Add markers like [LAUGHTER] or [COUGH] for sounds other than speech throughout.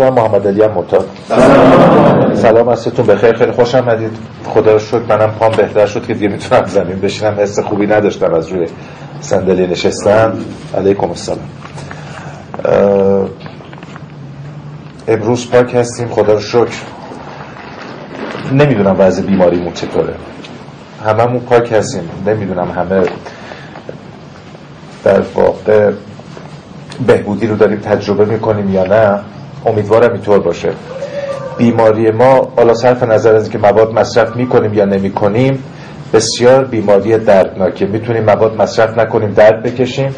محمد علی معتاد سلام ازتون بخیر خیلی خوش آمدید. خدا رو شکر منم پام بهتر شد که دیگه می‌تونم زمین بشینم. حس خوبی نداشتم. از روی صندلی نشستم. علیکم السلام. امروز پاک هستیم. خدا رو شکر. نمی‌دونم وضع بیماریمون چطوره. هممون پاک هستیم. نمی‌دونم همه در واقع بهبودی رو داریم تجربه می‌کنیم یا نه. امیدوارم اینطور باشه. بیماری ما حالا صرف نظر از که مواد مصرف می‌کنیم یا نمی‌کنیم بسیار بیماری دردناکه. می‌تونیم مواد مصرف نکنیم درد بکشیم.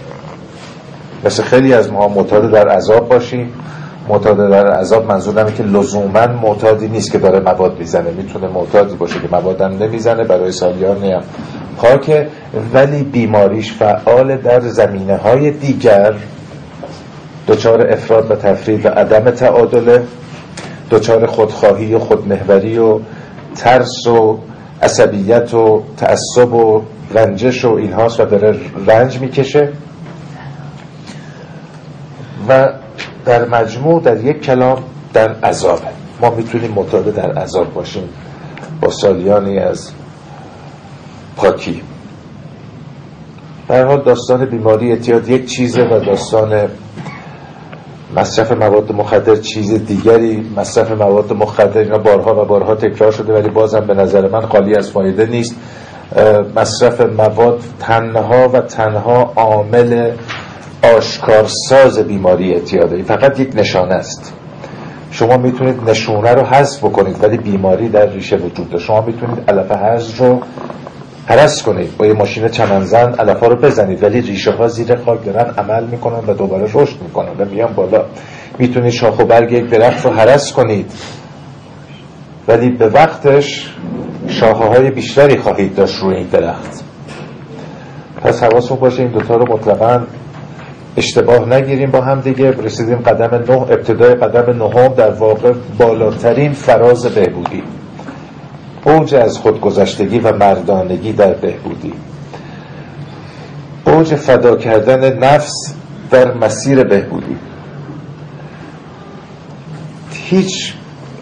مثل خیلی از ما معتاد در عذاب باشیم. معتاد در عذاب منظور که لزوما معتادی نیست که داره مواد می‌زنه. می‌تونه معتادی باشه که موادم نمی‌زنه برای سالیان نیم پاکه ولی بیماریش فعال در زمینه های دیگر دچار افراد و تفرید و عدم تعادله دچار خودخواهی و خودمهوری و ترس و عصبیت و تعصب و رنجش و اینهاست و داره رنج می‌کشه. و در مجموع در یک کلام در عذابه. ما می‌تونیم معتاد در عذاب باشیم با سالیانی از پاکی. در حال داستان بیماری اعتیاد یک چیزه و داستان مصرف مواد مخدر چیز دیگری مصرف مواد مخدر اینا بارها و بارها تکرار شده ولی بازم به نظر من خالی از فایده نیست. مصرف مواد تنها و تنها عامل آشکارساز بیماری اعتیاده. فقط یک نشانه است. شما می‌تونید نشونه رو حذف بکنید ولی بیماری در ریشه وجود داره. شما می‌تونید علف حذف رو هرس کنید. با یه ماشین چمنزن علفا رو بزنید. ولی ریشه ها زیر خاک دارن عمل می‌کنن و دوباره رشد می‌کنن و میان بالا. می‌تونید شاخ و برگ یک درخت رو هرس کنید. ولی به وقتش شاخه های بیشتری خواهید داشت روی این درخت. پس حواسمون باشه این دوتا رو مطلقا اشتباه نگیریم با هم دیگه. رسیدیم قدم نه ابتدای قدم نهم. در واقع بالاترین فراز بهبودی. اوج از خودگذشتگی و مردانگی در بهبودی. اوج فدا کردن نفس در مسیر بهبودی. هیچ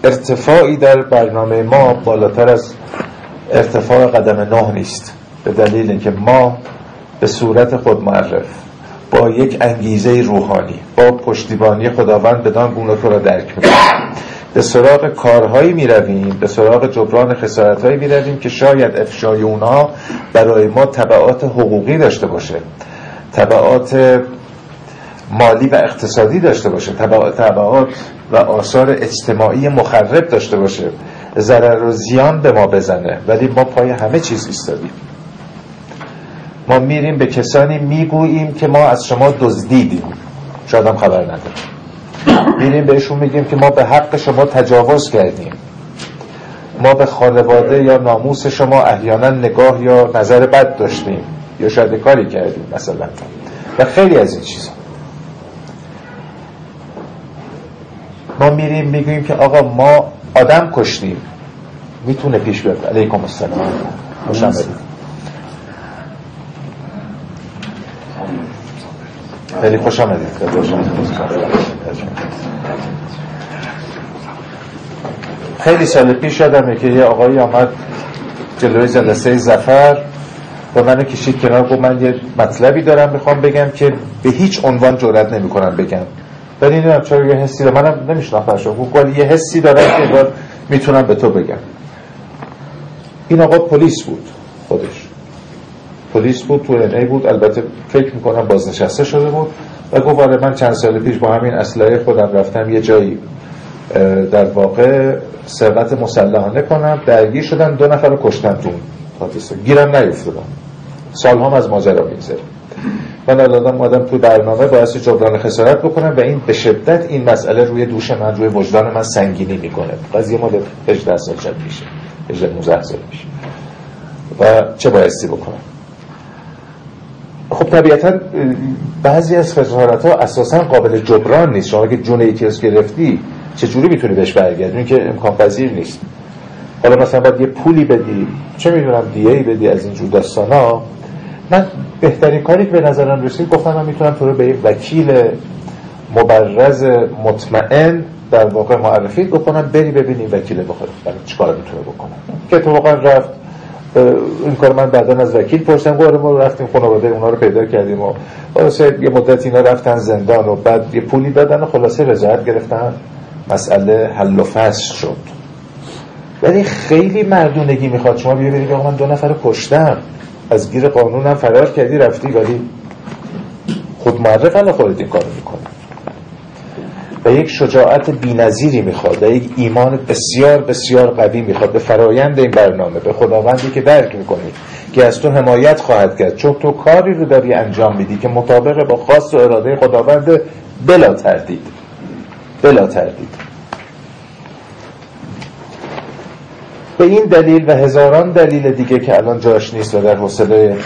ارتفاعی در برنامه ما بالاتر از ارتفاع قدم نه نیست به دلیل اینکه ما به صورت خود معرف با یک انگیزه روحانی با پشتیبانی خداوند بدان گونه تو را درک می‌کنیم. به سراغ کارهایی می رویم به سراغ جبران خسارتهایی می رویم که شاید افشای اونها برای ما طبعات حقوقی داشته باشه طبعات مالی و اقتصادی داشته باشه طبعات و آثار اجتماعی مخرب داشته باشه. ضرر و زیان به ما بزنه ولی ما پای همه چیز ایستادیم. ما میریم به کسانی می‌گوییم که ما از شما دزدیدیم. شاید هم خبر نداریم میریم بهشون میگیم که ما به حق شما تجاوز کردیم. ما به خانواده یا ناموس شما احیانا نگاه یا نظر بد داشتیم. یا شاید کاری کردیم مثلا. و خیلی از این چیزا. ما میریم میگیم که آقا ما آدم کشتیم. می‌تونه پیش بیاد. علیکم السلام. خوش خیلی خوش آمدید. خیلی سال پیش یادمه که یه آقایی آمد جلوی جلسه زفر و منو کشید کنار گفت من یه مطلبی دارم می‌خوام بگم که به هیچ عنوان جرئت نمی‌کنم بگم. ولی نمی‌دونم چرا یه حسی دارم منم نمیشناختم گفت یه حسی دارم که می‌تونم به تو بگم. این آقا پلیس بود خودش. پلیس بود تو ای بود. البته فکر می‌کنم بازنشسته شده بود. و گفت آره من چند سال پیش با همین اسلحه خودم رفتم یه جایی در واقع سرقت مسلحانه کنم. درگیر شدن دو نفر رو کشتن تو حادثه. گیرم نیفتادم. سال هم از ماجرا میگذره. من الان آدم تو برنامه باعث جبران خسارت بکنم و این به شدت این مسئله روی دوش من روی وجدان من سنگینی می‌کنه. قضیه مال 18 سال شد میشه. 18 19 سال میشه. و چه بایستی بکنم؟ خب طبیعتا بعضی از خسارت ها اساسا قابل جبران نیست. شما که جون از گرفتی چجوری می‌تونی بهش برگردی؟ که امکان پذیر نیست. حالا مثلا باید یه پولی بدی. چه می‌دونم دیه ای بدی از اینجور داستان ها من بهترین کاری که به نظرم رسید گفتم من می‌تونم تو رو به وکیل مبرز مطمئن در واقع معرفی بکنن بری ببینی وکیل بخواد چیکار می‌تونه بکنه. که اتفاقا رفت این کار من بعدا از وکیل پرسیدم گفتم ما رفتیم خانواده اونا رو پیدا کردیم و خلاصه یه مدت اینا رفتن زندان و بعد یه پولی دادن و خلاصه رضایت گرفتن. مسئله حل و فصل شد. ولی خیلی مردونگی می‌خواد. شما بیا که من دو نفر کشتم. از گیر قانونم فرار کردی رفتی ولی خود معرف خودت این کارو می‌کنه و یک شجاعت بینظیری می‌خواد و یک ایمان بسیار بسیار قوی می‌خواد به فرایند این برنامه به خداوندی که درک می‌کنی که از تو حمایت خواهد کرد چون تو کاری رو داری انجام میدی که مطابق با خاص و اراده خداوند بلا تردید. بلا تردید. به این دلیل و هزاران دلیل دیگه که الان جاش نیست و در حوصله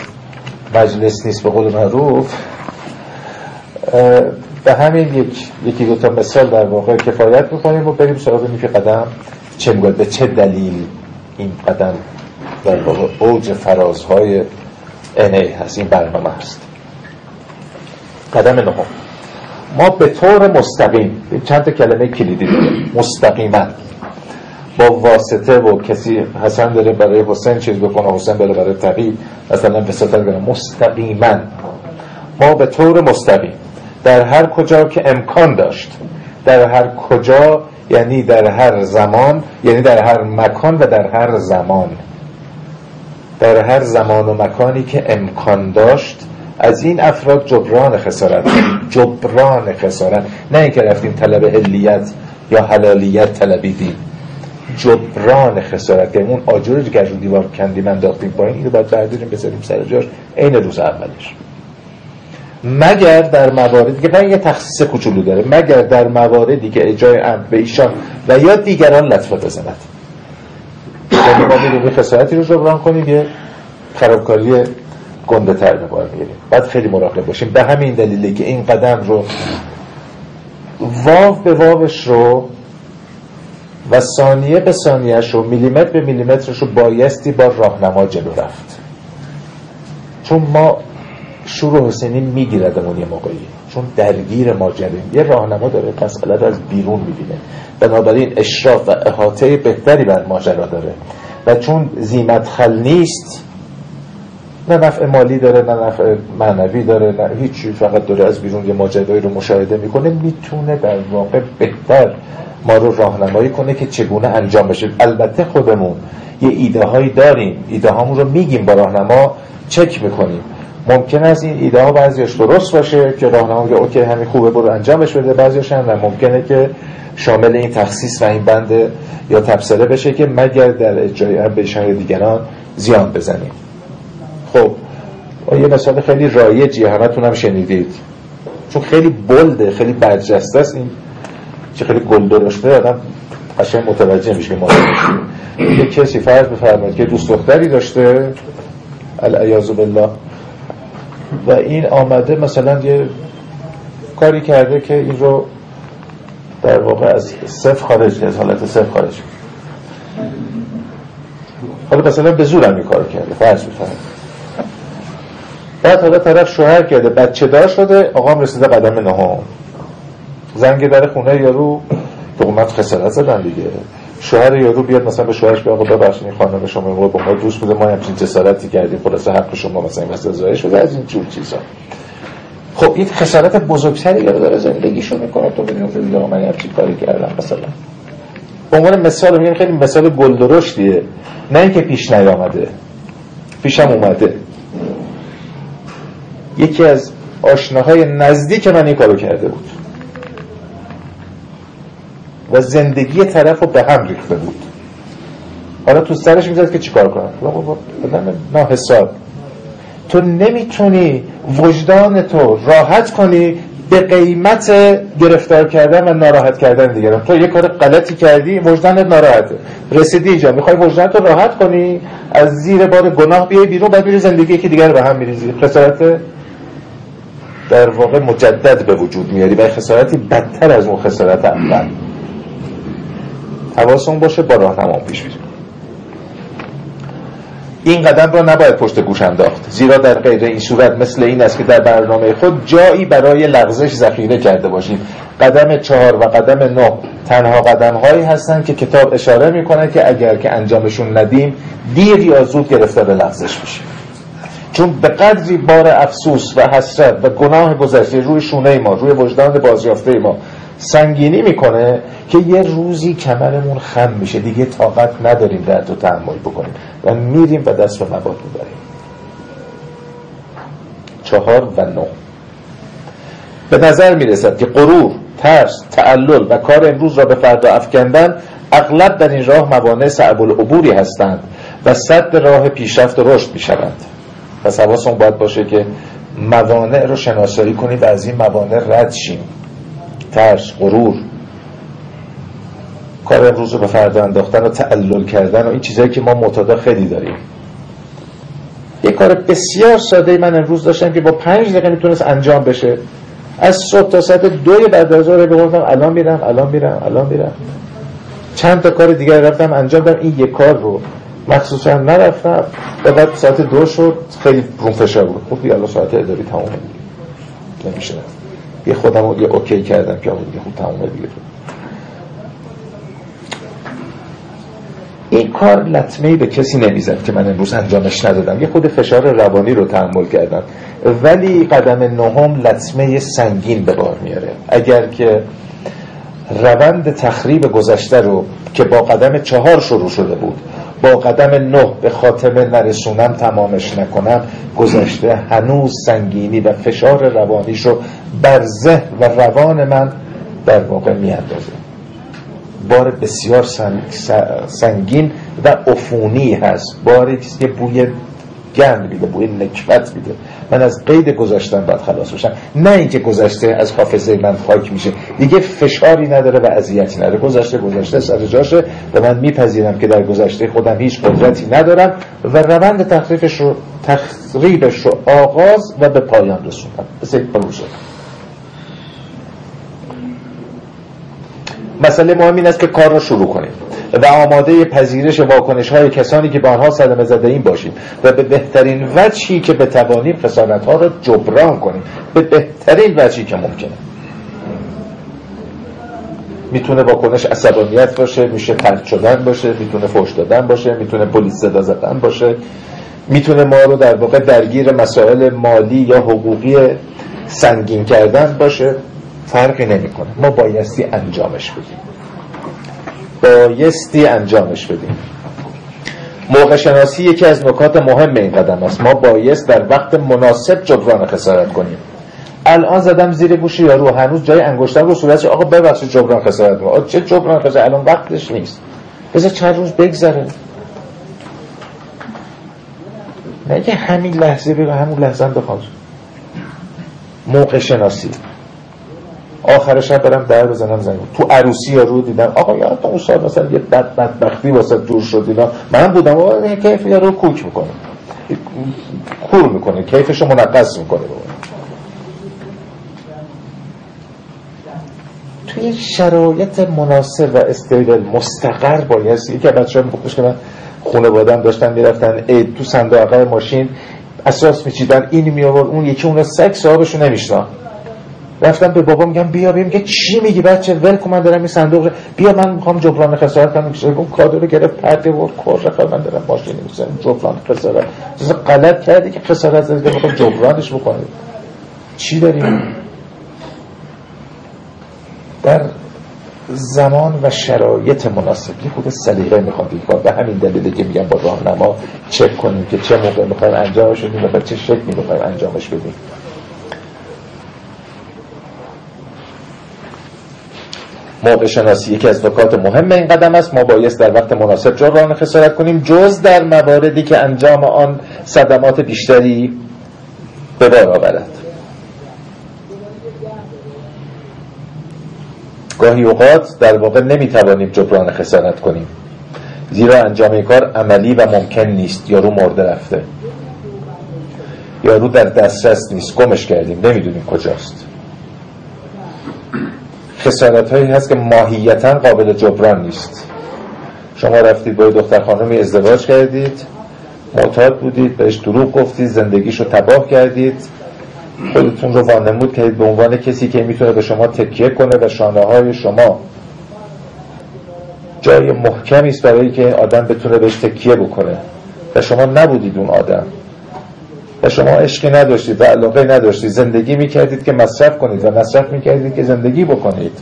مجلس نیست به قول معروف به همین یک یکی دو تا مثال در واقع کفایت می‌کنیم و بریم سراغ این که قدم. چه می‌گوید به چه دلیل این قدم در واقع اوج فرازهای انه هست این برنامه هست قدم نهم. ما به طور مستقیم چند کلمه کلیدی داریم. مستقیما. با واسطه و کسی حسن داره برای حسین چیز بکنه حسین بره برای تقیی مثلا به صفت مستقیما. ما به طور مستقیم در هر کجا که امکان داشت. در هر کجا یعنی در هر زمان یعنی در هر مکان و در هر زمان. در هر زمان و مکانی که امکان داشت از این افراد جبران خسارت. جبران خسارت. نه اینکه رفتیم طلب علیت یا حلالیت طلبیدیم. جبران خسارت. که اون آجر که دیوار کندیم انداختیم پایین اینو باید برداریم بذاریم سر جاش. عین روز اولش. مگر در مواردی که من یه تخصیص کوچولو داره مگر در مواردی که اجای امر به ایشان و یا دیگران لطفه بزند. یعنی ما میریم خسارتی رو جبران کنیم یه خرابکاری گنده تر به بار خیلی مراقب باشیم. به همین دلیله که این قدم رو واو به واوش رو و ثانیه به ثانیهش رو میلیمتر به میلیمترش رو بایستی با راهنما جلو رفت. چون ما شور حسینی میگیردمون یه موقعی. چون درگیر ماجریم یه راهنما داره مسئله رو از بیرون می‌بینه. بنابراین اشراف و احاطه بهتری بر ماجرا داره. و چون زیمت خل نیست نه نفع مالی داره نه نفع معنوی داره نه هیچی فقط داره از بیرون یه ماجرایی رو مشاهده می‌کنه می‌تونه در واقع بهتر ما رو راهنمایی کنه که چگونه انجام بشه. البته خودمون یه ایده هایی داریم. ایده هامون رو میگیم با راهنما چک می‌کنیم. ممکن است این ایده ها بعضیش درست باشه که راهنما میگه اوکی همین خوبه برو انجامش بده. بعضیش هم ممکنه که شامل این تخصیص و این بند یا تبصره بشه که مگر در اجرای هم به دیگران زیان بزنیم. خب یه مثال خیلی رایجی همتون هم شنیدید. چون خیلی بلده خیلی برجسته است این. چه خیلی گل درشته آدم قشنگ متوجه میشه ما یه کسی فرض بفرمایید که دوست دختری داشته. العیاذ بالله. و این آمده مثلا یه کاری کرده که این رو در واقع از صف خارج از حالت صف خارج حالا مثلا به زور هم کار کرده فرض بفرمایید بعد حالا طرف شوهر کرده بچه دار شده آقام رسیده قدم نهم. زنگ در خونه یارو دقمت خسارت زدن دیگه. شوهر یارو بیاد مثلا به شوهرش بگه آقا ببخشید این خانم شما رو با ما دوست بوده ما همچین جسارتی کردیم خلاص حق شما مثلا این مثلا زایش شده از این جور چیزا. خب این خسارت بزرگتری یارو داره زندگیشو می‌کنه تو ببینید دیگه من همچین کاری کردم مثلا. به عنوان مثال میگم خیلی مثال گل درشتیه نه اینکه پیش نیامده پیشم اومده. یکی از آشناهای نزدیک من این کارو کرده بود. و زندگی طرف رو به هم ریخته بود. حالا تو سرش می‌زد که چیکار کنم؟ نه حساب تو نمی‌تونی وجدان تو راحت کنی به قیمت گرفتار کردن و ناراحت کردن دیگران. تو یه کار غلطی کردی وجدانت ناراحته. رسیدی اینجا. می‌خوای وجدانت رو راحت کنی از زیر بار گناه بیای بیرون بعد میری زندگی که دیگر به هم میریزی. خسارت در واقع مجدد به وجود میاری و خسارتی بدتر از اون خسارت اول. حواسون باشه با راهنما پیش بریم این قدم را نباید پشت گوش انداخت. زیرا در غیر این صورت مثل این است که در برنامه خود جایی برای لغزش ذخیره کرده باشیم. قدم چهار و قدم نه تنها قدم هایی هستن که کتاب اشاره می‌کنه که اگر که انجامشون ندیم دیر یا زود گرفته به لغزش میشه چون به قدری بار افسوس و حسرت و گناه گذشته روی شونه ما روی وجدان بازیافته ما سنگینی می‌کنه که یه روزی کمرمون خم میشه. دیگه طاقت نداریم در تو تحمل بکنیم. و میریم و دست به مواد می‌بریم. چهار و نو به نظر می‌رسد که غرور ترس تعلل و کار امروز را به فردا افکندن اغلب در این راه موانع صعب العبوری هستند و صد راه پیشرفت و رشد می‌شوند. پس حواسمون باید باشه که موانع رو شناسایی کنیم و از این موانع رد شیم ترس غرور. کار امروز رو به فردا انداختن و تعلل کردن و این چیزهایی که ما معتادا خیلی داریم. یه کار بسیار ساده من امروز داشتم که با پنج دقیقه می‌تونست انجام بشه. از صبح تا ساعت دوی بعد از ظهر بگفتم الان میرم الان میرم الان میرم. چند تا کار دیگر رفتم انجام دادم. این یک کار رو. مخصوصا نرفتم. و بعد ساعت دو شد خیلی روم فشار بود. خب یالا ساعت اداری تموم نمیشه. یه خودم رو یه اوکی کردم که دیگه خوب تمومه دیگه این کار لطمه به کسی نمی‌زد که من امروز انجامش ندادم. یه خود فشار روانی رو تحمل کردم. ولی قدم نهم لطمه سنگین به بار میاره. اگر که روند تخریب گذشته رو که با قدم چهار شروع شده بود با قدم نه به خاتمه نرسونم تمامش نکنم. گذشته هنوز سنگینی و فشار روانیش رو بر ذهن و روان من در واقع میاندازه. بار بسیار سنگین و افونی هست. باری که بوی گند میده بوی نکبت میده. من از قید گذاشتن باید خلاص بشم. نه اینکه گذشته از حافظه من خاک میشه. دیگه فشاری نداره و اذیتی نداره. گذشته گذشته سر جاشه. و من میپذیرم که در گذشته خودم هیچ قدرتی ندارم و روند تخریبش رو تخریبش رو آغاز و به پایان رسوندم مثل یک پروژه مسئله مهم این است که کار رو شروع کنیم. و آماده پذیرش واکنش های کسانی که به آنها صدمه زده این باشیم. و به بهترین وجهی که بتوانیم خسارت ها را جبران کنیم. به بهترین وجهی که ممکنه. می‌تونه واکنش عصبانیت باشه میشه پرت شدن باشه می‌تونه فوش دادن باشه می‌تونه پلیس صدا زدن باشه. می‌تونه ما رو در واقع درگیر مسائل مالی یا حقوقی سنگین کردن باشه. فرقی نمی‌کنه. ما بایستی انجامش بدیم. بایستی انجامش بدیم. موقع شناسی یکی از نکات مهم این قدم است. ما بایست در وقت مناسب جبران خسارت کنیم. الان زدم زیر گوش یارو هنوز جای انگشتم رو صورتش. آقا ببخشید جبران خسارت کنم چه جبران خسارت؟ الان وقتش نیست. بذار چند روز بگذره. نه همین لحظه بگو همون لحظه هم بخواد موقع شناسی آخر شب برم در بزنم زنگ. تو عروسی یا رو دیدم. آقا یادت اون سال مثلا یه بد بدبختی واسه دور شد اینا. من بودم. آقا کیف یا رو کوک می‌کنه. کور می‌کنه. کیفشو منقص می‌کنه توی شرایط مناسب و استیبل مستقر باید یکی بچه میگفتش که من خونه بادم داشتن می‌رفتن اید تو صندوق ماشین اساس میچیدن این میآورد اون یکی اون سگ صاحبشو نمیشنن رفتم به بابا میگم بیا بیا. میگه چی میگی بچه؟ ول کن من دارم این صندوق بیا من می‌خوام جبران خسارت کنم. اون کادو رو گرفت پرده و کر من دارم ماشین می‌سازم جبران خسارت. چیز غلط کردی که خسارت زدی می‌خوام جبرانش بکنی. چی داریم؟ در زمان و شرایط مناسب یه خود سلیقه می‌خواد این کار به همین دلیل که میگم با راهنما چک کنیم که چه موقع می‌خوایم انجامش بدیم و چه شکلی می‌خوایم انجامش بدیم. موقع شناسی یکی از نکات مهم این قدم است. ما بایست در وقت مناسب جبران خسارت کنیم. جز در مواردی که انجام آن صدمات بیشتری به بار آورد. گاهی اوقات در واقع نمی‌توانیم جبران خسارت کنیم. زیرا انجام کار عملی و ممکن نیست. یارو مرده رفته. یارو در دسترس نیست. گمش کردیم. نمی‌دونیم کجاست. خسارت هایی هست که ماهیتا قابل جبران نیست. شما رفتید با دختر خانمی ازدواج کردید معتاد بودید بهش دروغ گفتید زندگیشو تباه کردید. خودتون رو وانمود کردید به عنوان کسی که می‌تونه به شما تکیه کنه و شانه های شما جای محکمی است برای که آدم بتونه بهش تکیه بکنه. و شما نبودید اون آدم. و شما عشقی نداشتید و علاقه نداشتید. زندگی می‌کردید که مصرف کنید و مصرف می‌کردید که زندگی بکنید.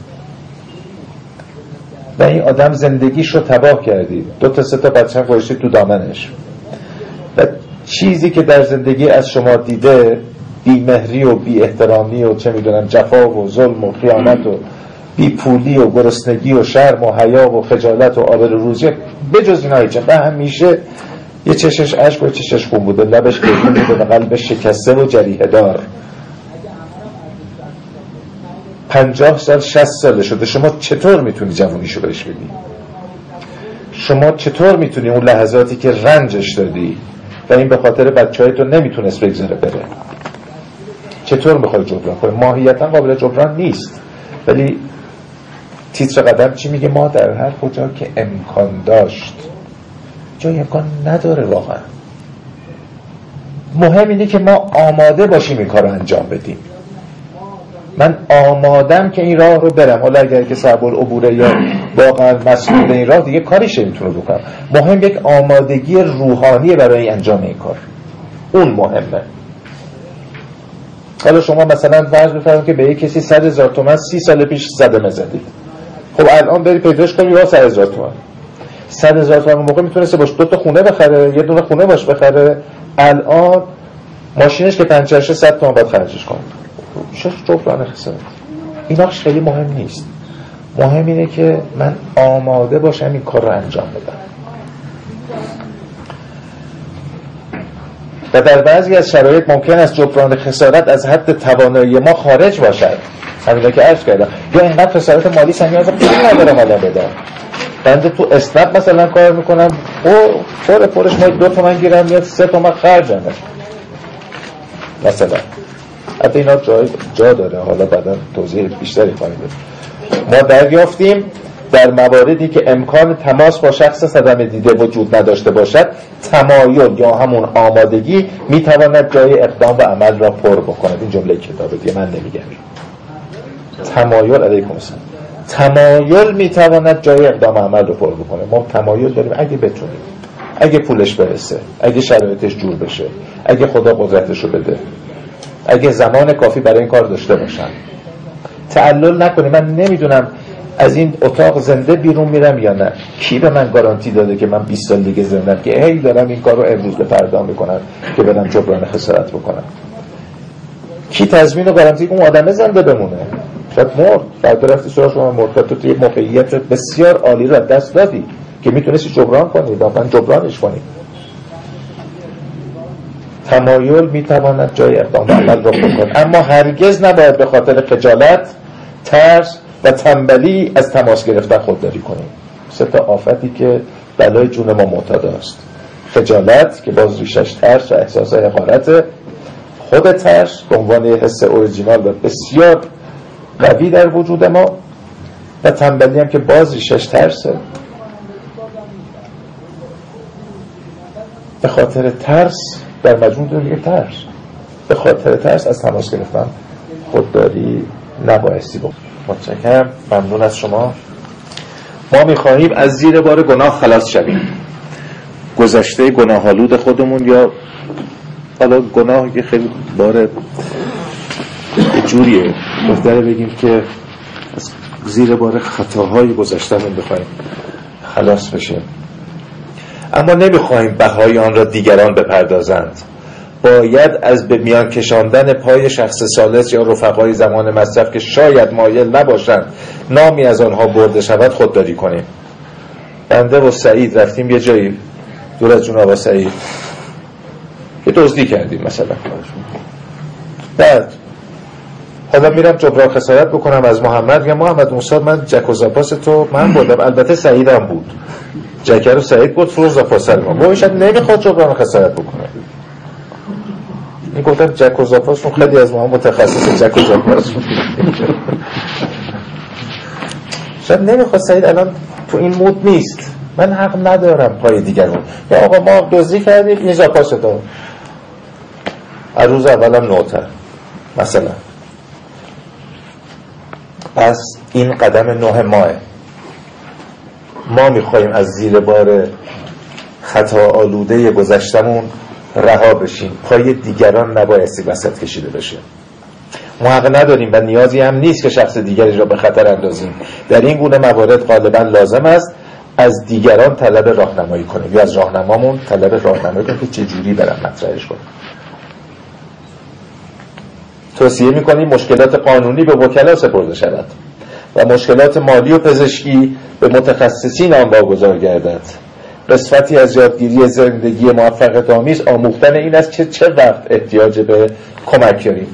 و این آدم زندگیش رو تباه کردید. دو تا سه تا بچه هم تو دامنش. و چیزی که در زندگی از شما دیده بیمهری و بی احترامی و چه می‌دونم جفا و ظلم و خیانت و بی پولی و گرسنگی و شرم و حیا و خجالت و آبر روزی بجز اینا هیچه و همیشه یه چشش عشق و چشش خون بوده لبش گریون بوده و قلبش شکسته و جریه دار. پنجاه سال شست ساله شده. شما چطور می‌تونی جوانیشو بهش بدی؟ شما چطور می‌تونی اون لحظاتی که رنجش دادی و این به خاطر بچه های تو نمی‌تونست بگذره بره؟ چطور می‌خوای جبران کنی؟ ماهیتا قابل جبران نیست. ولی تیتر قدم چی میگه؟ ما در هر کجا که امکان داشت جای امکان نداره واقعا. مهم اینه که ما آماده باشیم این کار رو انجام بدیم. من آمادم که این راه رو برم. حالا اگر که سربال عبوره یا واقعا مسئول این راه دیگه کاریش نمی‌تونه بکنم. مهم یک آمادگی روحانی برای انجام این کار. اون مهمه. حالا شما مثلا فرض بفرمایید که به یک کسی 100 هزار تومن سی سال پیش صدمه زدید خب الان بری پیداش کنی یا 100 هزار تومن؟ 100 هزار تومن موقع می‌تونسته باش دو تا خونه بخره یه دونه خونه باش بخره. الان ماشینش که پنچرشه 100 تومن باید خرجش کنه. چه جبران خسارت. اینا خیلی مهم نیست. مهم اینه که من آماده باشم این کار رو انجام بدم. و در بعضی از شرایط ممکن است جبران خسارت از حد توانایی ما خارج باشد. همینا که عرض کردم. یا اینقدر خسارت مالی سنگی از پول نداره مالا بدم بنده تو اسنپ مثلا کار می‌کنم او پر پرش ما دو تومن گیرم میاد سه تومن خرجمه مثلا. حتی اینا جا, جا داره. حالا بعدا توضیح بیشتری خواهیم ما دریافتیم در مواردی که امکان تماس با شخص صدمه دیده وجود نداشته باشد تمایل یا همون آمادگی می‌تواند جای اقدام و عمل را پر بکند. این جمله کتابه دیگه من نمیگم. تمایل علیکم السلام. تمایل می‌تواند جای اقدام عمل رو پر بکنه. ما تمایل داریم. اگه بتونیم اگه پولش برسه اگه شرایطش جور بشه اگه خدا قدرتش رو بده اگه زمان کافی برای این کار داشته باشن. تعلل نکنیم من نمی‌دونم از این اتاق زنده بیرون میرم یا نه. کی به من گارانتی داده که من 20 سال دیگه زندم که هی دارم این کار رو امروز به فردا می‌کنم که برم جبران خسارت بکنم. کی تضمین و گارانتی؟ اون آدمه زنده بمونه. شاید مرد فردا رفتی سراغ شما مرد تو توی موقعیت بسیار عالی رو دست دادی که می‌تونستی جبران کنی واقعا جبرانش کنی. تمایل می‌تواند جای اقدام عمل را کند اما هرگز نباید به خاطر خجالت ترس و تنبلی از تماس گرفتن خودداری کنیم سه تا آفتی که بلای جون ما معتاد است. خجالت که باز ریشش ترس و احساس حقارت خود ترس به عنوان حس اوریجینال و بسیار قوی در وجود ما و تنبلی هم که باز ریشش ترسه. به خاطر ترس در مجموع داره ترس. به خاطر ترس از تماس گرفتن خودداری نبایستی بود. متشکرم. ممنون از شما. ما می‌خواهیم از زیر بار گناه خلاص شویم. گذشته گناهالود خودمون یا حالا گناه که خیلی بار جوریه. بهتره بگیم که از زیر بار خطاهای گذشتمون بخوایم خلاص بشه. اما نمی‌خواهیم بهای آن را دیگران بپردازند. باید از به میان کشاندن پای شخص سالس یا رفقای زمان مصرف که شاید مایل نباشند نامی از آنها برده شود خودداری کنیم. بنده و سعید رفتیم یه جایی. دور از جون آبا سعید. یه دزدی کردیم مثلا. بعد حالا میرم جبران خسارت بکنم از محمد یا محمد موسی من جک و زاپاس تو من بودم. البته سعیدم بود. جکر رو سعید بود فروز زاپاس ما. با نمی‌خواد جبران خسارت بکنه. این گفتم جک و زاپاس خیلی از ما متخصص جک و زاپاس شاید نمی‌خواد سعید الان تو این مود نیست. من حق ندارم پای دیگرون. یا آقا ما دوزی کردیم این زاپاس دارم روز اولم نوتر. مثلا. پس این قدم نه ماه. ما می‌خوایم از زیر بار خطا آلوده گذشتمون رها بشیم. پای دیگران نبایستی وسط کشیده بشه. ما حق نداریم و نیازی هم نیست که شخص دیگری را به خطر اندازیم. در این گونه موارد غالبا لازم است از دیگران طلب راهنمایی کنیم. یا از راهنمامون طلب راهنمایی کنیم که چجوری برم مطرحش کنیم توصیه می‌کنیم مشکلات قانونی به وکلا سپرده شود و مشکلات مالی و پزشکی به متخصصین آن واگذار گردد. قسمتی از یادگیری زندگی موفقیت آمیز آموختن این است که چه وقت احتیاج به کمک داریم.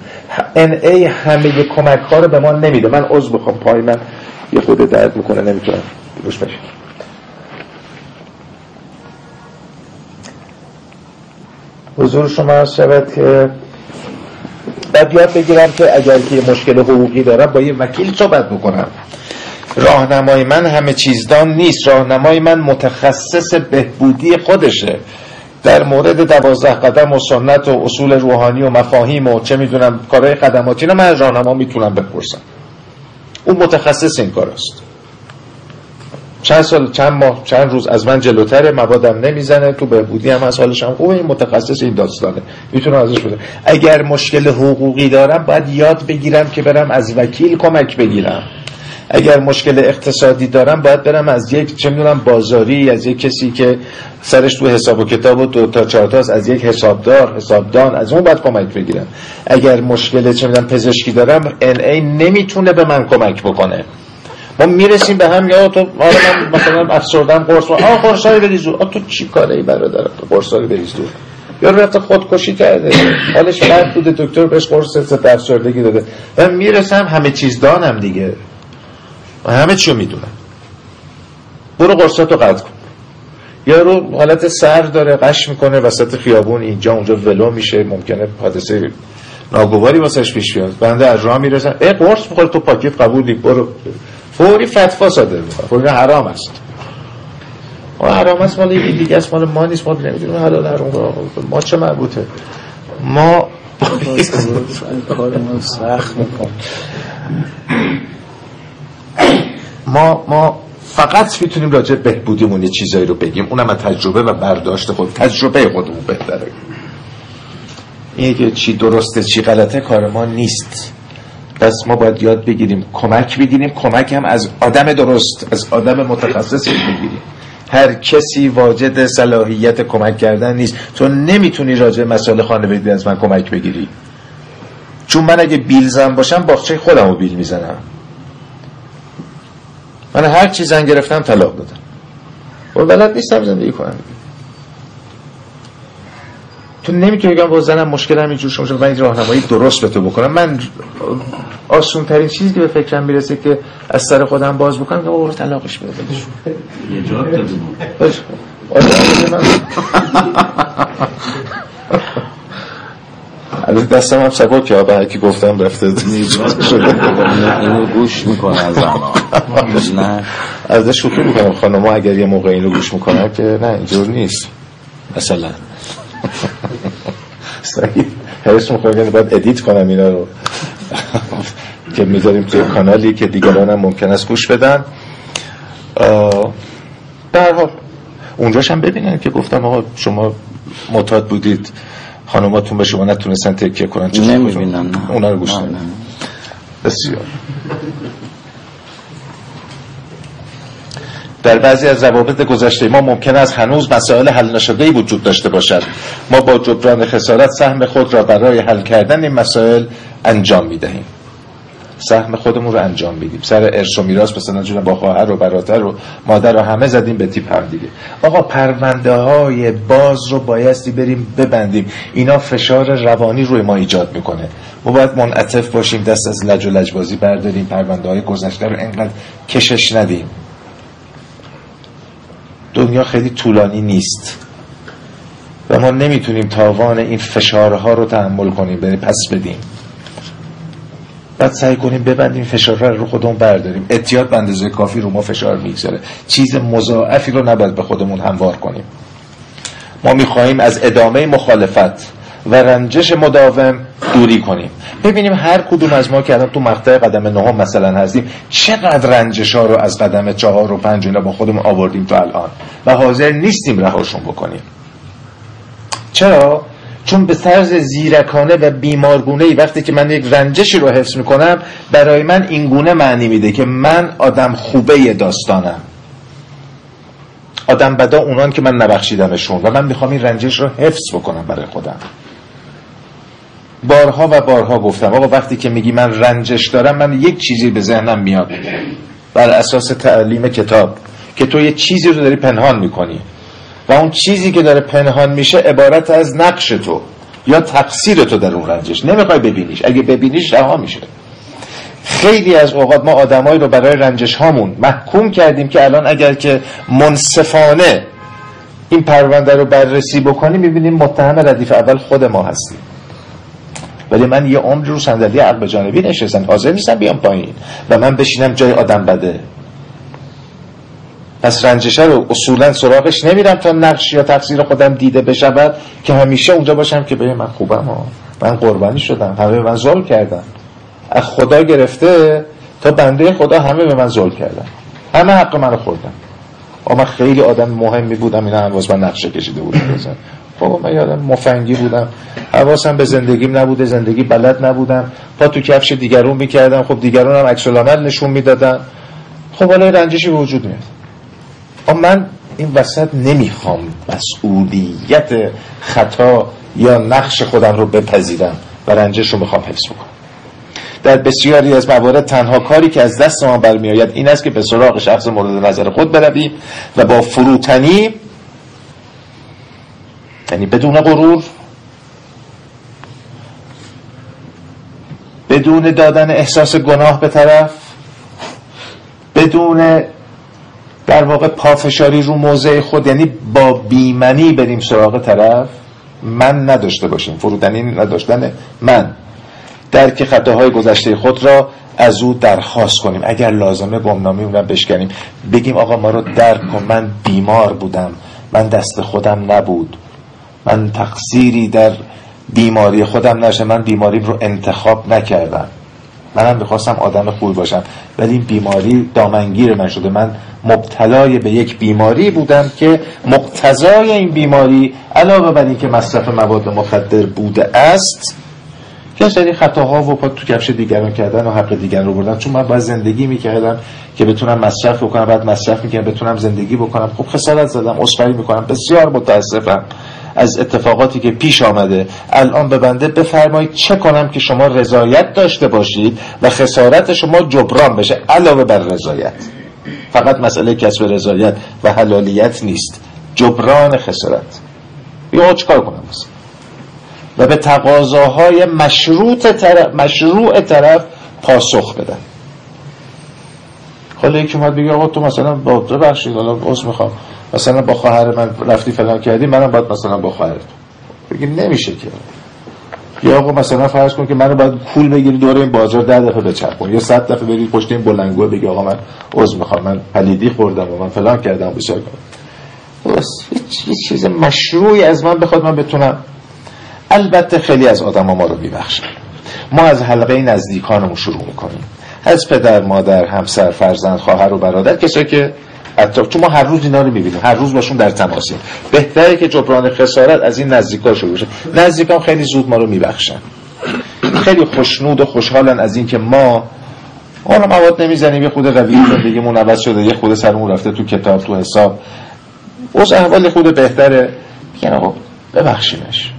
ای همه کمک ها رو به ما نمیده. من عضو بخوام پای من یه خود درد می‌کنه نمی‌تونم. روش بشید حضور شما شود که بعد یاد بگیرم که اگر که مشکل حقوقی دارم با یه وکیل صحبت بکنم. راهنمای من همه چیزدان نیست. راهنمای من متخصص بهبودی خودشه. در مورد دوازده قدم و سنت و اصول روحانی و مفاهیم و چه می‌دونم کارهای خدماتی من از راهنما می‌تونم بپرسم. اون متخصص این کار است. چند سال چند ماه چند روز از من جلوتره موادم نمی‌زنه تو بهبودی هم از حالش هم خوبه این متخصص این داستانه. می‌تونم ازش بده اگر مشکل حقوقی دارم باید یاد بگیرم که برم از وکیل کمک بگیرم. اگر مشکل اقتصادی دارم باید برم از یک چه می‌دونم بازاری از یک کسی که سرش تو حساب و کتاب و دو تا چهار تاست از یک حسابدار حسابدان از اون باید کمک بگیرم. اگر مشکل چه می‌دونم پزشکی دارم ان ای نمی‌تونه به من کمک بکنه. ما می‌رسیم به هم یا تو حالا من مثلا افسردم قرص آ قرصای بریز آ تو چی کاره ای برادر قرصای بریز دور یا رفته خودکشی کرده. حالش بد بوده دکتر بهش قرص افسردگی داده. من می‌رسم همه چیز دانم دیگه. و همه چیو می‌دونم. برو قرصاتو قطع کن. یا رو حالت سر داره قش می‌کنه وسط خیابون اینجا اونجا ولو میشه. ممکنه حادثه ناگواری واسش پیش بیاد. بنده از راه می‌رسم ای قرص می‌خوره تو پاکیت قبولی برو. فوری فتوا صادر می‌کنه. فوری حرام است. و حرام است مال این دیگه است مال ما نیست ما نمی‌دونیم حلال حرام ما چه مربوطه؟ ما کار ما سخت میکن ما ما فقط می‌تونیم راجع بهبودیمون یه چیزایی رو بگیم. اونم از تجربه و برداشت خود. تجربه خودمون بهتره. اینه که چی درسته چی غلطه کار ما نیست. پس ما باید یاد بگیریم کمک بگیریم. کمک هم از آدم درست از آدم متخصص بگیریم. هر کسی واجد صلاحیت کمک کردن نیست. تو نمی‌تونی راجع مسائل خانوادگی از من کمک بگیری. چون من اگه بیل زن باشم باخچه خودم رو بیل می‌زنم. من هر چی زن گرفتم طلاق دادم. و بلد نیستم زندگی کنم. تو نمی‌تونی بگم با زنم مشکل هم اینجور شما من این راهنمایی درست به تو بکنم. من آسون ترین چیزی که به فکرم می‌رسه که از سر خودم باز بکنم که برو طلاقش بده. یه جواب از دستم هم سبا که به هرکی گفتم رفته. اینو گوش می‌کنه از نه. از شوخی می‌کنم خانم اگر یه موقع اینو گوش می‌کنم که نه اینجور نیست. مثلا. حرس می‌خوام یعنی باید ادیت کنم اینا رو. که می‌ذاریم توی کانالی که دیگران هم ممکن است گوش بدن. در حال اونجاش هم ببینن که گفتم آقا شما معتاد بودید. خانوماتون به شما نتونستن تکیه کنن. نمی‌بینن. اونا رو گوش بسیار. در بعضی از ضوابط گذشته ما ممکن است هنوز مسائل حل نشده وجود داشته باشد. ما با جبران خسارت سهم خود را برای حل کردن این مسائل انجام می دهیم سهم خودمون رو انجام میدیم. سر ارث و میراث مثلا جون با خواهر و برادر و مادر رو همه زدیم به تیپ هم دیگه. آقا پرونده های باز رو بایستی بریم ببندیم. اینا فشار روانی روی ما ایجاد می‌کنه. ما باید منعطف باشیم دست از لج و لجبازی برداریم پرونده های گذشته رو انقدر کشش ندیم. دنیا خیلی طولانی نیست. و ما نمی‌تونیم تاوان این فشارها رو تحمل کنیم بریم پس بدیم. بعد سعی کنیم ببندیم فشار رو خودمون برداریم. اتیاد به اندازه کافی رو ما فشار می‌گذاره. چیز مضاعفی رو نباید به خودمون هموار کنیم. ما می‌خواهیم از ادامه مخالفت و رنجش مداوم دوری کنیم. ببینیم هر کدوم از ما که الان تو مقطع قدم نهم مثلا هستیم چقدر رنجش ها رو از قدم چهار و پنج اینا با خودمون آوردیم تا الان و حاضر نیستیم رهاشون بکنیم. چرا؟ چون به طرز زیرکانه و بیمارگونه ای وقتی که من یک رنجشی رو حفظ می‌کنم برای من این گونه معنی میده که من آدم خوبه داستانم. آدم بدا اونان که من نبخشیدمشون و من می‌خوام این رنجش رو حفظ بکنم برای خودم. بارها و بارها گفتم آقا وقتی که میگی من رنجش دارم من یک چیزی به ذهنم میاد. بر اساس تعلیم کتاب که تو یه چیزی رو داری پنهان می‌کنی. و اون چیزی که داره پنهان میشه عبارت از نقش تو یا تقصیر تو در اون رنجش. نمی‌خوای ببینیش. اگه ببینیش رها میشه. خیلی از اوقات ما آدمایی رو برای رنجش هامون محکوم کردیم که الان اگر که منصفانه این پرونده رو بررسی بکنیم می‌بینیم متهم ردیف اول خود ما هستیم. ولی من یه عمر رو صندلی عقب جانبی نشستم. حاضر نیستم بیام پایین. و من بشینم جای آدم بده. پس رنجشه رو اصولا سراغش نمیرم تا نقش یا تقصیر خودم دیده بشود که همیشه اونجا باشم که به من خوبم ها. من قربانی شدم. همه به من ظلم کردن. از خدا گرفته تا بنده خدا همه به من ظلم کردن. همه حق منو خوردن. اما خیلی آدم مهمی بودم. اینا هم من نقشه کشیده بودم بزن خب من یادم مفنگی بودم. حواسم به زندگیم نبوده زندگی بلد نبودم. پا تو کفش دیگرون می‌کردم. خب دیگرون هم عکس نشون می‌دادن. خب حالا رنجشی به وجود میاد. اما من این وسط نمی‌خوام مسئولیت خطا یا نقش خودم رو بپذیرم و رنجش رو می‌خوام حفظ بکنم. در بسیاری از موارد تنها کاری که از دست ما برمیآید این است که به سراغ شخص مورد نظر خود برویم و با فروتنی یعنی بدون غرور بدون دادن احساس گناه به طرف بدون در واقع پافشاری رو موضع خود یعنی با بیمنی بریم سراغ طرف من نداشته باشیم فرودنی نداشتن من. درک خطاهای گذشته خود را از او درخواست کنیم. اگر لازمه گمنامی اون بشکنیم. بگیم آقا ما رو درک کن من بیمار بودم. من دست خودم نبود. من تقصیری در بیماری خودم نشه من بیماریم رو انتخاب نکردم. منم می‌خواستم آدم خوبی باشم ولی این بیماری دامنگیر من شده. من مبتلای به یک بیماری بودم که مقتضای این بیماری علاوه بر اینکه مصرف مواد مخدر بوده است یه سری خطاها و پا تو کفش دیگران کردن و حق دیگران رو بردن. چون من باید زندگی می‌کردم که بتونم مصرف بکنم بعد مصرف می‌کنم بتونم زندگی بکنم. خب خسارت زدم اسخری می‌کنم بسیار متاسفم. از اتفاقاتی که پیش آمده. الان به بنده بفرمایید چه کنم که شما رضایت داشته باشید و خسارت شما جبران بشه علاوه بر رضایت. فقط مسئله کسب رضایت و حلالیت نیست. جبران خسارت. یا چکار کنم بس. و به تقاضاهای مشروط طرف مشروع طرف پاسخ بدن. حالا یکی اومد بگه آقا تو مثلا با ببخشید حالا عذر می‌خوام. مثلا با خواهر من رفتی فلان کردی منم باید مثلا با خواهر بگی نمیشه که. یا آقا مثلا فرض کن که منو باید پول بگیری دوره این بازار ده دفعه بچرخون. یا صد دفعه بری پشت این بلنگوه بگی آقا من عذر می‌خوام من پلیدی خوردم و من فلان کردم بسیار بس هیچ چیز مشروعی از من بخواد من بتونم. البته خیلی از آدم ما رو میبخشن ما از حلقه نزدیکانمون شروع می‌کنیم. از پدر مادر همسر فرزند خواهر و برادر کسایی که اطراف چون ما هر روز اینا رو می‌بینیم هر روز باشون در تماسیم. بهتره که جبران خسارت از این نزدیکا شروع بشه. نزدیکان خیلی زود ما رو میبخشن. خیلی خوشنود و خوشحالن از اینکه ما اون مواد نمی‌زنیم یه خود روی زندگیمون عوض شده یه خود سرمون رفته تو کتاب تو حساب. اوز احوال خود بهتره. میگن آقا ببخشیمش.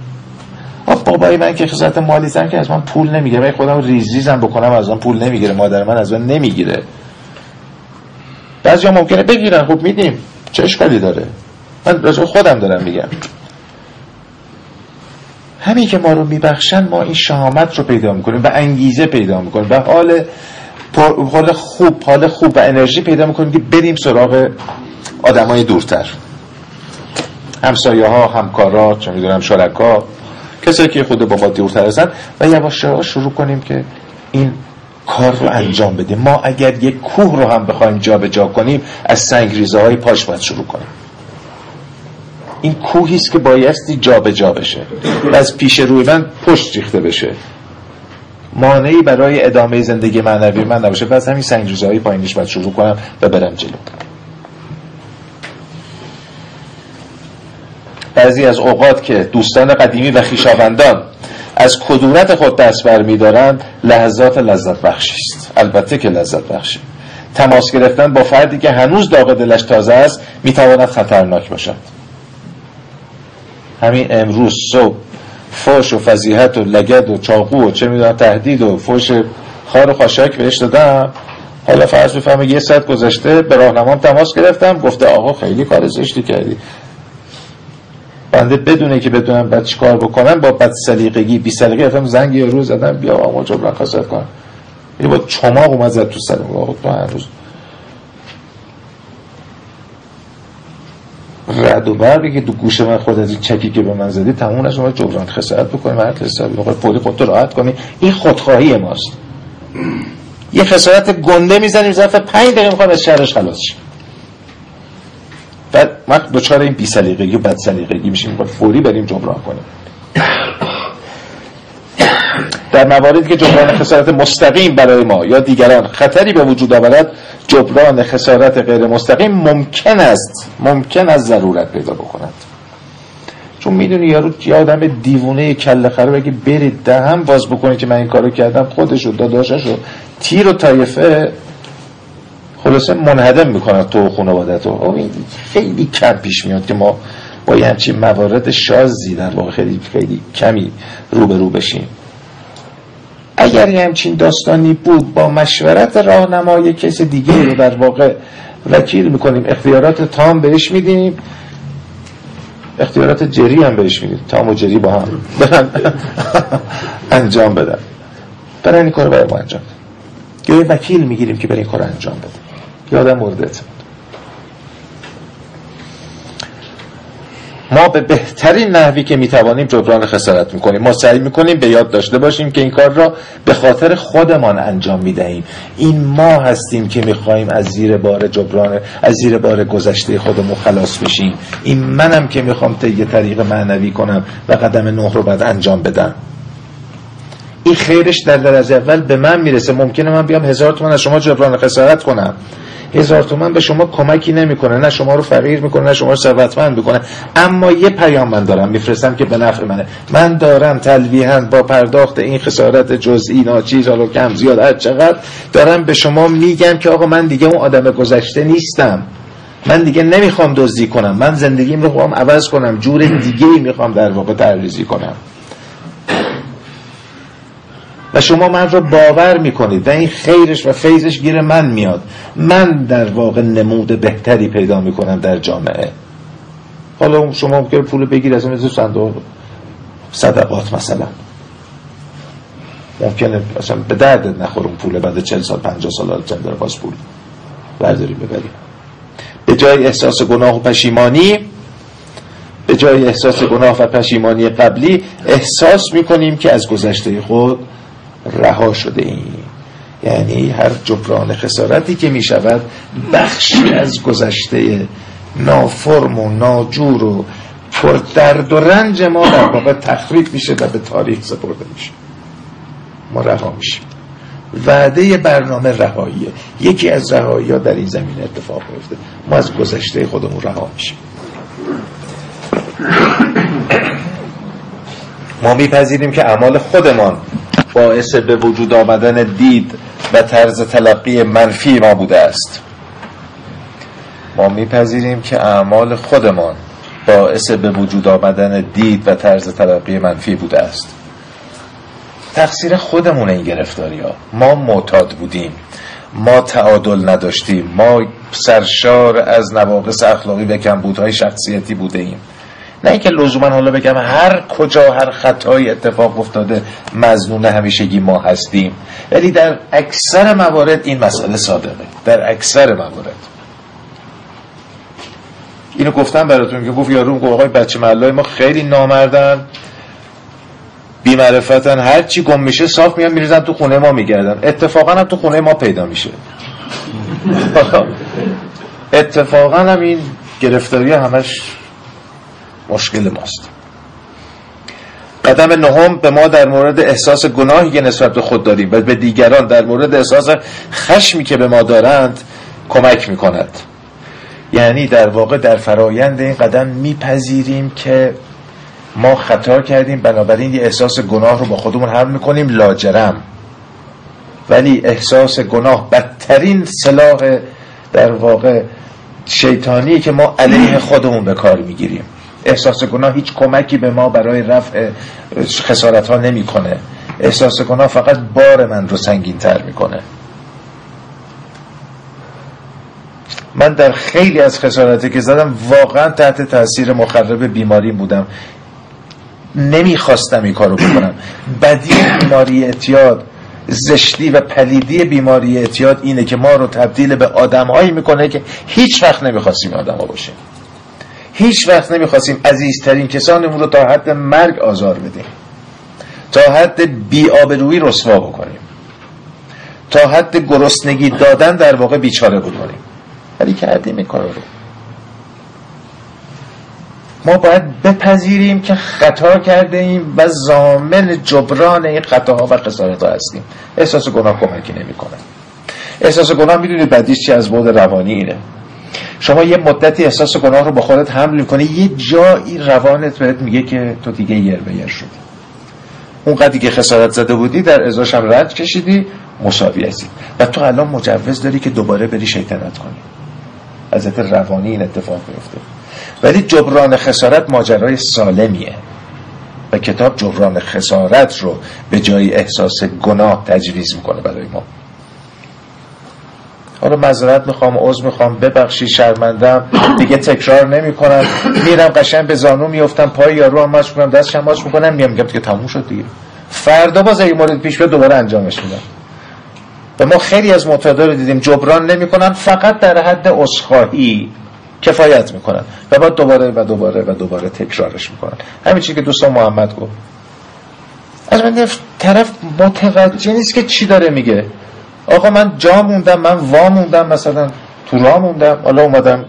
بابای من که خصوصت مالی زن که از من پول نمی‌گیره. من خودم ریزیزم بکنم از من پول نمی‌گیره. مادر من از من نمی‌گیره. بعضی ممکنه بگیرن. خب میدیم. چه اشکالی داره؟ من راجع خودم دارم میگم. همین که ما رو میبخشن ما این شهامت رو پیدا می‌کنیم و انگیزه پیدا می‌کنیم و حال حال خوب حال خوب و انرژی پیدا می‌کنیم که بریم سراغ آدمای دورتر. همسایه ها همکارا چه می‌دونم شرکا کسایی که خود با ما دورتر هستن و یواش شروع کنیم که این کار رو انجام بدیم. ما اگر یک کوه رو هم بخوایم جا به جا کنیم از سنگ ریزه های پاش باید شروع کنیم. این کوهی است که بایستی جابجا جا بشه و از پیش روی من پشت ریخته بشه. مانعی برای ادامه زندگی معنوی من نباشه. پس همین سنگ های پایینش باید شروع کنم و برم جلو. بعضی از اوقات که دوستان قدیمی و خیشاوندان از کدورت خود دست برمیدارند لحظات لذت بخشی است. البته که لذت بخشی. تماس گرفتن با فردی که هنوز داغ دلش تازه است می‌تواند خطرناک باشد. همین امروز صبح فوش و فضیحت و لگد و چاقو و چه می‌دونم تهدید و فوش خار و خاشاک بهش دادم. حالا فرض بفهمه یه ساعت گذشته به راهنمام تماس گرفتم. گفته آقا خیلی کار زشتی کردی. بنده بدونه که بدونم بعد کار بکنم با بد سلیقگی بی سلیقه رفتم زنگ یه روز زدم بیا آقا جبران خاصت کنم این با چماق اومد زد تو سرم آقا تو هر روز. رد و برقی که دو گوش من خود از این چکی که به من زدی تموم شما جبران خسارت بکنیم هر حسابی موقع پولی خودتو راحت کنی. این خودخواهی ماست. یه خسارت گنده می‌زنیم ظرف 5 دقیقه می‌خوام از شهرش خلاص شیم بعد ما دوچار این بی سلیقگی و بد سلیقگی میشیم با فوری بریم جبران کنیم. در مواردی که جبران خسارت مستقیم برای ما یا دیگران خطری به وجود آورد جبران خسارت غیر مستقیم ممکن است ممکن است ضرورت پیدا بکند. چون می‌دونی یارو یه آدم دیوونه کله خره بگی برید دهم باز بکنی که من این کارو کردم خودشو داداششو تیر و طایفه خلاصه منهدم می‌کنن تو خانوادتو خیلی کم پیش میاد که ما با یه همچین موارد شازی در واقع خیلی خیلی کمی رو به رو بشیم. اگر یه همچین داستانی بود با مشورت راهنمای کسی دیگه رو در واقع وکیل می‌کنیم اختیارات تام بهش میدیم. اختیارات جری هم بهش میدیم. تام و جری با هم. برن [LAUGHS] انجام بدن. برن این کار باید انجام بدن. یا وکیل می‌گیریم که برای این کار انجام بده یادم مورد اعتماد ما به بهترین نحوی که می‌توانیم جبران خسارت می‌کنیم. ما سعی می‌کنیم به یاد داشته باشیم که این کار را به خاطر خودمان انجام می‌دهیم. این ما هستیم که می‌خواهیم از زیر بار جبران از زیر بار گذشته خودمون خلاص بشیم. این منم که می‌خوام طی طریق معنوی کنم و قدم نه رو بعد انجام بدم. این خیرش در درجه اول به من می‌رسه. ممکنه من بیام هزار تومن از شما جبران خسارت کنم. هزار تومن به شما کمکی نمی‌کنه. نه شما رو فقیر می‌کنه نه شما رو ثروتمند می‌کنه. اما یه پیام من دارم میفرستم که به نفع منه. من دارم تلویحا با پرداخت این خسارت جزئی ناچیز حالا کم زیاد هر چقدر دارم به شما میگم که آقا من دیگه اون آدم گذشته نیستم. من دیگه نمی‌خوام دزدی کنم. من زندگیم رو خواهم عوض کنم. جور دیگه می‌خوام در واقع تحریزی کنم. و شما من رو باور می‌کنید و این خیرش و فیضش گیر من میاد. من در واقع نمود بهتری پیدا می‌کنم در جامعه. حالا شما ممکن پول بگیر از مثل صندوق صدقات مثلا. ممکنه اصلا به درد نخورم پول بعد چل سال پنجاه سال چند باز پول برداری ببریم به جای احساس گناه و پشیمانی به جای احساس گناه و پشیمانی قبلی احساس می‌کنیم که از گذشته خود رها شده ایم. یعنی هر جبران خسارتی که می شود بخشی از گذشته نافرم و ناجور و پر درد و رنج ما در واقع تخریب میشه و به تاریخ سپرده میشه. ما رها میشیم. وعده برنامه رهاییه. یکی از رهایی ها در این زمین اتفاق میفته ما از گذشته خودمون رها میشیم. ما میپذیریم که اعمال خودمان باعث به وجود آمدن دید و طرز تلقی منفی ما بوده است. ما میپذیریم که اعمال خودمان باعث به وجود آمدن دید و طرز تلقی منفی بوده است. تقصیر خودمون این گرفتاری ها. ما معتاد بودیم. ما تعادل نداشتیم. ما سرشار از نواقص اخلاقی و کمبودهای شخصیتی بوده ایم. نه اینکه لزوما حالا بگم هر کجا هر خطایی اتفاق افتاده مزنون همیشگی ما هستیم. ولی در اکثر موارد این مسئله صادقه. در اکثر موارد. اینو گفتم براتون که گفت یارو گفت آقای بچه محلای ما خیلی نامردن. بیمعرفتن. هر چی گم میشه صاف میان میریزن تو خونه ما میگردن. اتفاقا هم تو خونه ما پیدا میشه. [LAUGHS] اتفاقا هم این گرفتاری همش مشکل ماست. قدم نهم به ما در مورد احساس گناهی که نسبت به خود داریم و به دیگران در مورد احساس خشمی که به ما دارند کمک می کند یعنی در واقع در فرایند این قدم میپذیریم که ما خطا کردیم بنابراین یه احساس گناه رو با خودمون حمل می‌کنیم لاجرم. ولی احساس گناه بدترین سلاح در واقع شیطانی که ما علیه خودمون به کار می‌گیریم. احساس گناه هیچ کمکی به ما برای رفع خسارت ها نمی‌کنه. احساس گناه فقط بار من رو سنگین تر می‌کنه. من در خیلی از خسارتی که زدم واقعا تحت تاثیر مخرب بیماری بودم. نمی‌خواستم این کارو بکنم. بدی بیماری اعتیاد زشتی و پلیدی بیماری اعتیاد اینه که ما رو تبدیل به آدمهایی می‌کنه که هیچ وقت نمی‌خواستیم آدم ها باشیم. هیچ وقت نمی‌خواستیم عزیزترین کسانمون رو تا حد مرگ آزار بدیم. تا حد بیابرویی رسوا بکنیم. تا حد گرسنگی دادن در واقع بیچاره بکنیم. ولی کردیم این کار رو. ما باید بپذیریم که خطا کرده ایم و زامن جبران این خطاها و خسارت ها هستیم. احساس گناه کمکی نمی‌کنه. احساس گناه می‌دونید بعدیش چی از بود روانی اینه. شما یه مدتی احساس گناه رو با خودت حمل می‌کنی یه جایی روانت بهت میگه که تو دیگه یر به یر شدی. اون قدی که خسارت زده بودی در ازاش هم رد کشیدی مساوی هستی. و تو الان مجوز داری که دوباره بری شیطنت کنی. ازت روانی این اتفاق میفته ولی جبران خسارت ماجرای سالمیه. و کتاب جبران خسارت رو به جای احساس گناه تجویز می‌کنه برای ما. حالا مذارت می‌خوام عذر می‌خوام ببخشی شرمندم. دیگه تکرار نمی‌کنم. میرم قشنگ به زانو میفتم پای یارو هم ماچ می‌کنم دستش هم ماچ می‌کنم میام میگم دیگه تموم شد دیگه. فردا باز این مورد پیش بیاد دوباره انجامش میدم. و ما خیلی از معتادا رو دیدیم جبران نمی‌کنن فقط در حد عذرخواهی کفایت می‌کنن و بعد دوباره و دوباره و دوباره تکرارش می‌کنن. همین چیزی که دوستان محمد گفت. از من طرف متوجه نیست که چی داره میگه. آقا من جا موندم من وا موندم مثلا تو راه موندم حالا اومدم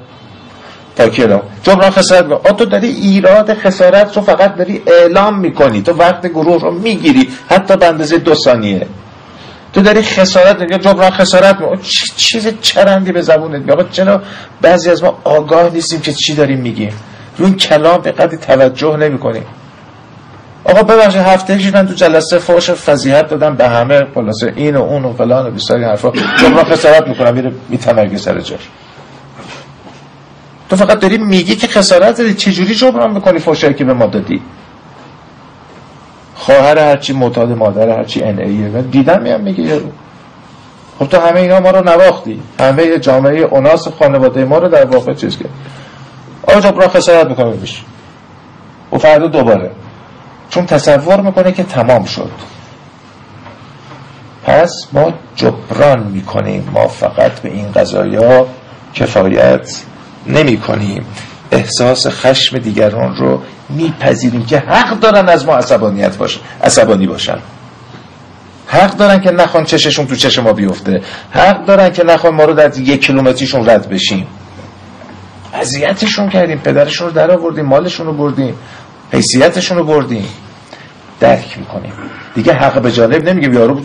پاکی جبران خسارت آ تو داری ایراد خسارت رو فقط داری اعلام می‌کنی. تو وقت گروه رو می‌گیری. حتی به اندازه دو ثانیه. تو داری خسارت یا جبران خسارت می چیز چرندی به زبونت میاد چرا بعضی از ما آگاه نیستیم که چی داریم میگیم؟ رو این کلام به قدری توجه نمی‌کنیم. آقا ببخشید هفته شدن تو جلسه فوش فضیحت دادم به همه خلاصه این و اون و فلان و بیشتر این حرفا. جبران خسارت می‌کنم میره میتمرگه سر جاش. تو فقط داری میگی که خسارت داری چجوری جبران می‌کنی فوشایی که به ما دادی؟ خواهر هرچی معتاد مادر هرچی ان ایه دیدم میام میگه یارو خب تو همه اینا ما رو نواختی. همه جامعه اوناس خانواده ما رو در واقع چیز کرد. آقا جبران خسارت می‌کنه بشه و فردا دوباره. چون تصور می‌کنه که تمام شد. پس ما جبران می‌کنیم. ما فقط به این قضایا کفایت نمی کنیم احساس خشم دیگران رو میپذیریم که حق دارن از ما عصبانیت باشن عصبانی باشن. حق دارن که نخوان چششون تو چش ما بیفته. حق دارن که نخوان ما رو در یک کیلومتریشون رد بشیم. اذیتشون کردیم. پدرشون رو در آوردیم. مالشون رو بردیم. حیثیتشون رو بردیم. درک می‌کنیم. دیگه حق به جانب نمیگه یارو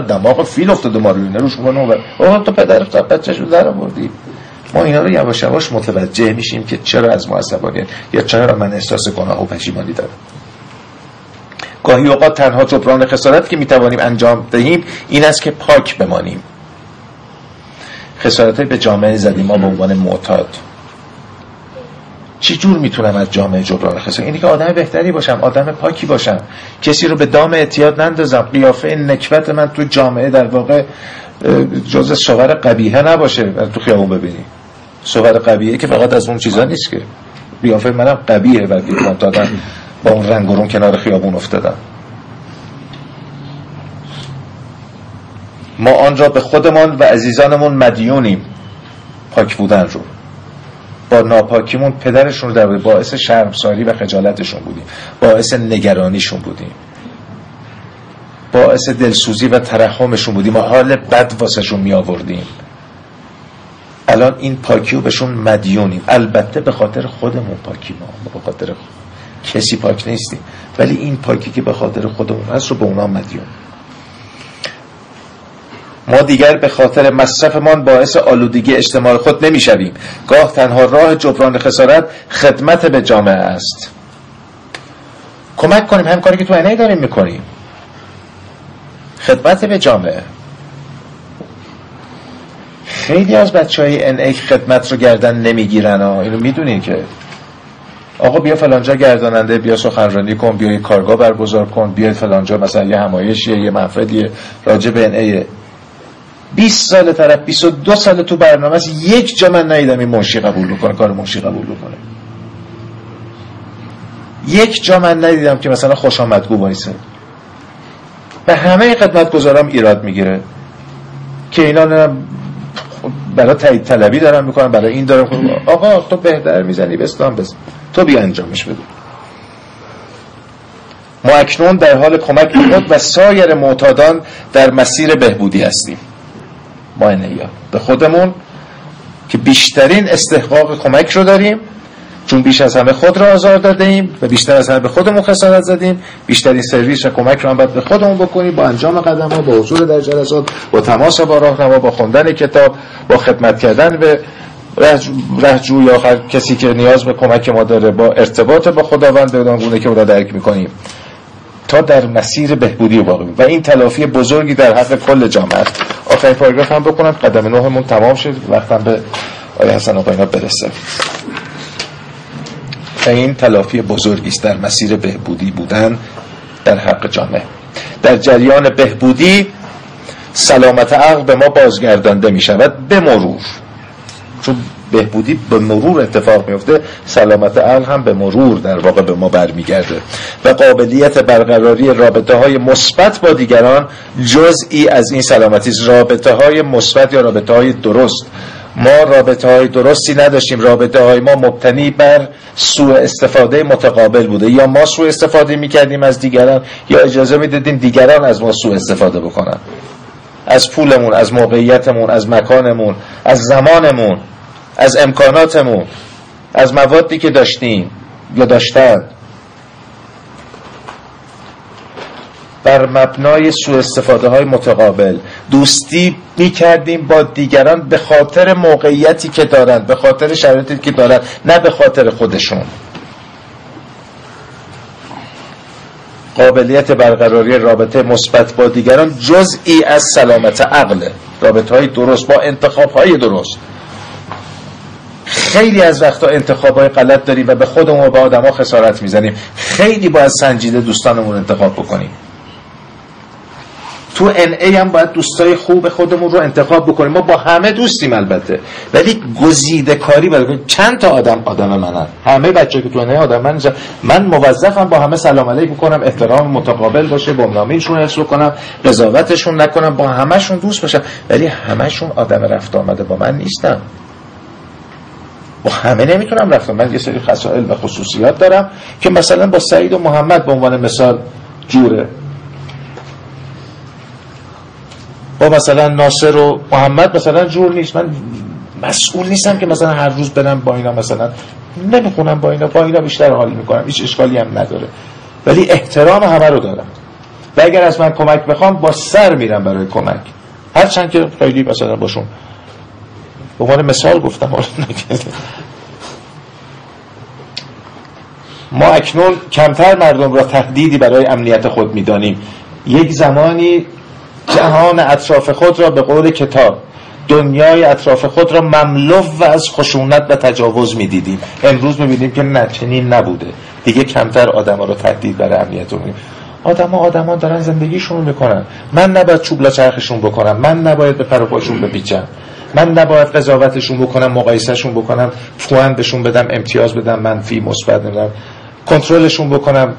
دماغ فیل افتاده ما رو روش کنه او تو پدر تا بچه‌شو در آوردی ما اینا رو یواش یواش متوجه میشیم که چرا از ما عصبانیت یا چرا من احساس گناه و پشیمانی دارم. گاهی اوقات تنها جبران خسارت که می‌توانیم انجام دهیم این است که پاک بمانیم. خسارت به جامعه زدیم ما به عنوان معتاد. چی جور می‌تونم از جامعه جبران خسارت اینی که آدم بهتری باشم آدم پاکی باشم. کسی رو به دام اعتیاد نندازم. قیافه نکبت من تو جامعه در واقع جز صور قبیه نباشه. تو خیابون ببینی. صور قبیه که فقط از اون چیزا نیست که. قیافه منم قبیه و دادن با اون رنگ رون کنار خیابون افتادم. ما آن را به خودمان و عزیزانمون مدیونیم. پاک بودن رو. با ناپاکیمون پدرشون در باعث شرمساری و خجالتشون بودیم. باعث نگرانیشون بودیم. باعث دلسوزی و ترحمشون بودیم و حال بد واسهشون می آوردیم الان این پاکی رو بهشون مدیونیم. البته به خاطر خودمون پاکی ما به خاطر کسی پاک نیستیم. ولی این پاکی که به خاطر خودمون هست رو به اونا مدیون. ما دیگر به خاطر مصرفمان باعث آلودگی اجتماع خود نمی‌شویم. گاه تنها راه جبران خسارت خدمت به جامعه است. کمک کنیم هم کاری که تو اینه داریم می‌کنیم. خدمت به جامعه. خیلی از بچه های ای خدمت رو گردن نمی‌گیرن ها اینو می‌دونین که. آقا بیا فلانجا گرداننده بیا سخنرانی کن بیا یه کارگاه برگزار کن بیا فلانجا مثلا یه همایشیه یه محفلیه راجع به ای 20 سال طرف 22 سال تو برنامه است یک جا من ندیدم این منشی قبول بکنه کار منشی قبول بکنه. یک جا من ندیدم که مثلا خوش آمدگو وایسه. به همه خدمت گذارم ایراد می‌گیره. که اینا برای تایید طلبی دارم می‌کنم برای این دارم آقا تو بهتر می‌زنی به اسلام بزن تو بیا انجامش بده. ما اکنون در حال کمک خود و سایر معتادان در مسیر بهبودی هستیم. ما به خودمون که بیشترین استحقاق کمک رو داریم چون بیش از همه خود را آزار داده ایم و بیشتر از همه به خودمون خسارت زدیم. بیشترین سرویس و کمک رو هم باید به خودمون بکنیم با انجام قدم ها با حضور در جلسات با تماس با راهنما با خوندن کتاب با خدمت کردن به رهجو یا کسی که نیاز به کمک ما داره با ارتباط با خداوند بدان گونه که او را درک می‌کنیم. تا در مسیر بهبودی باقی. و این تلافی بزرگی در حق کل جامعه. است آخرین پاراگراف هم بکنم. قدم نهمون تمام شد. وقتم به آیه حسن آقا اینا برسه. و این تلافی بزرگی است در مسیر بهبودی بودن در حق جامعه. در جریان بهبودی سلامت عقل به ما بازگردانده می شود به مرور. چون بهبودی به مرور اتفاق میفته سلامت عقل هم به مرور در واقع به ما برمیگرده. و قابلیت برقراری رابطه های مثبت با دیگران جزئی از این سلامتی رابطه های مثبت یا رابطه های درست. ما رابطه های درستی نداشتیم. رابطه های ما مبتنی بر سوء استفاده متقابل بوده. یا ما سوء استفاده می‌کردیم از دیگران یا اجازه می‌دادیم دیگران از ما سوء استفاده بکنن. از پولمون از موقعیتمون از مکانمون از زمانمون. از امکاناتمون از موادی که داشتیم یا داشتن. بر مبنای سوء استفاده های متقابل. دوستی می کردیم با دیگران به خاطر موقعیتی که دارند به خاطر شرایطی که دارند نه به خاطر خودشون. قابلیت برقراری رابطه مثبت با دیگران جزئی از سلامت عقل. رابطه های درست با انتخاب های درست. خیلی از وقتا انتخاب های غلط داریم و به خودمون و به آدما خسارت می‌زنیم. خیلی باید سنجیده دوستانمون انتخاب بکنیم. تو ان ای هم باید دوستای خوب خودمون رو انتخاب بکنیم. ما با همه دوستیم البته. ولی گزیده کاری برای چند تا آدم آدم منن. همه بچه که تو ان آدم من من موظفم با همه سلام علیک بکنم احترام متقابل باشه بمنامیشون حفظ کنم قضاوتشون نکنم با همهشون دوست باشم. ولی همهشون آدم رفت آمده با من نیستم با همه نمی‌تونم رفتم. من یه سری خصائل و خصوصیات دارم که مثلا با سعید و محمد به عنوان مثال جوره. با مثلا ناصر و محمد مثلا جور نیست. من مسئول نیستم که مثلا هر روز برم با اینا مثلا. نمی‌خونم با اینا. با اینا بیشتر حال می‌کنم. هیچ اشکالی هم نداره. ولی احترام همه رو دارم. و اگر از من کمک بخوام با سر میرم برای کمک. هرچند که خیلی مثلا باشون به عنوان مثال گفتم. ما اکنون کمتر مردم را تهدیدی برای امنیت خود می‌دانیم. یک زمانی جهان اطراف خود را به قول کتاب دنیای اطراف خود را مملو و از خشونت و تجاوز می‌دیدیم. امروز می‌بینیم که نه چنین نبوده. دیگه کمتر آدم ها رو تهدید برای امنیت رو آدم ها آدم ها دارن زندگیشون می‌کنن. من نباید چوبلا چرخشون بکنم. من نباید به پروپاشون بپیچم. من نباید قضاوتشون بکنم مقایسهشون بکنم پوان بهشون بدم امتیاز بدم منفی مثبت نمیدم کنترلشون بکنم.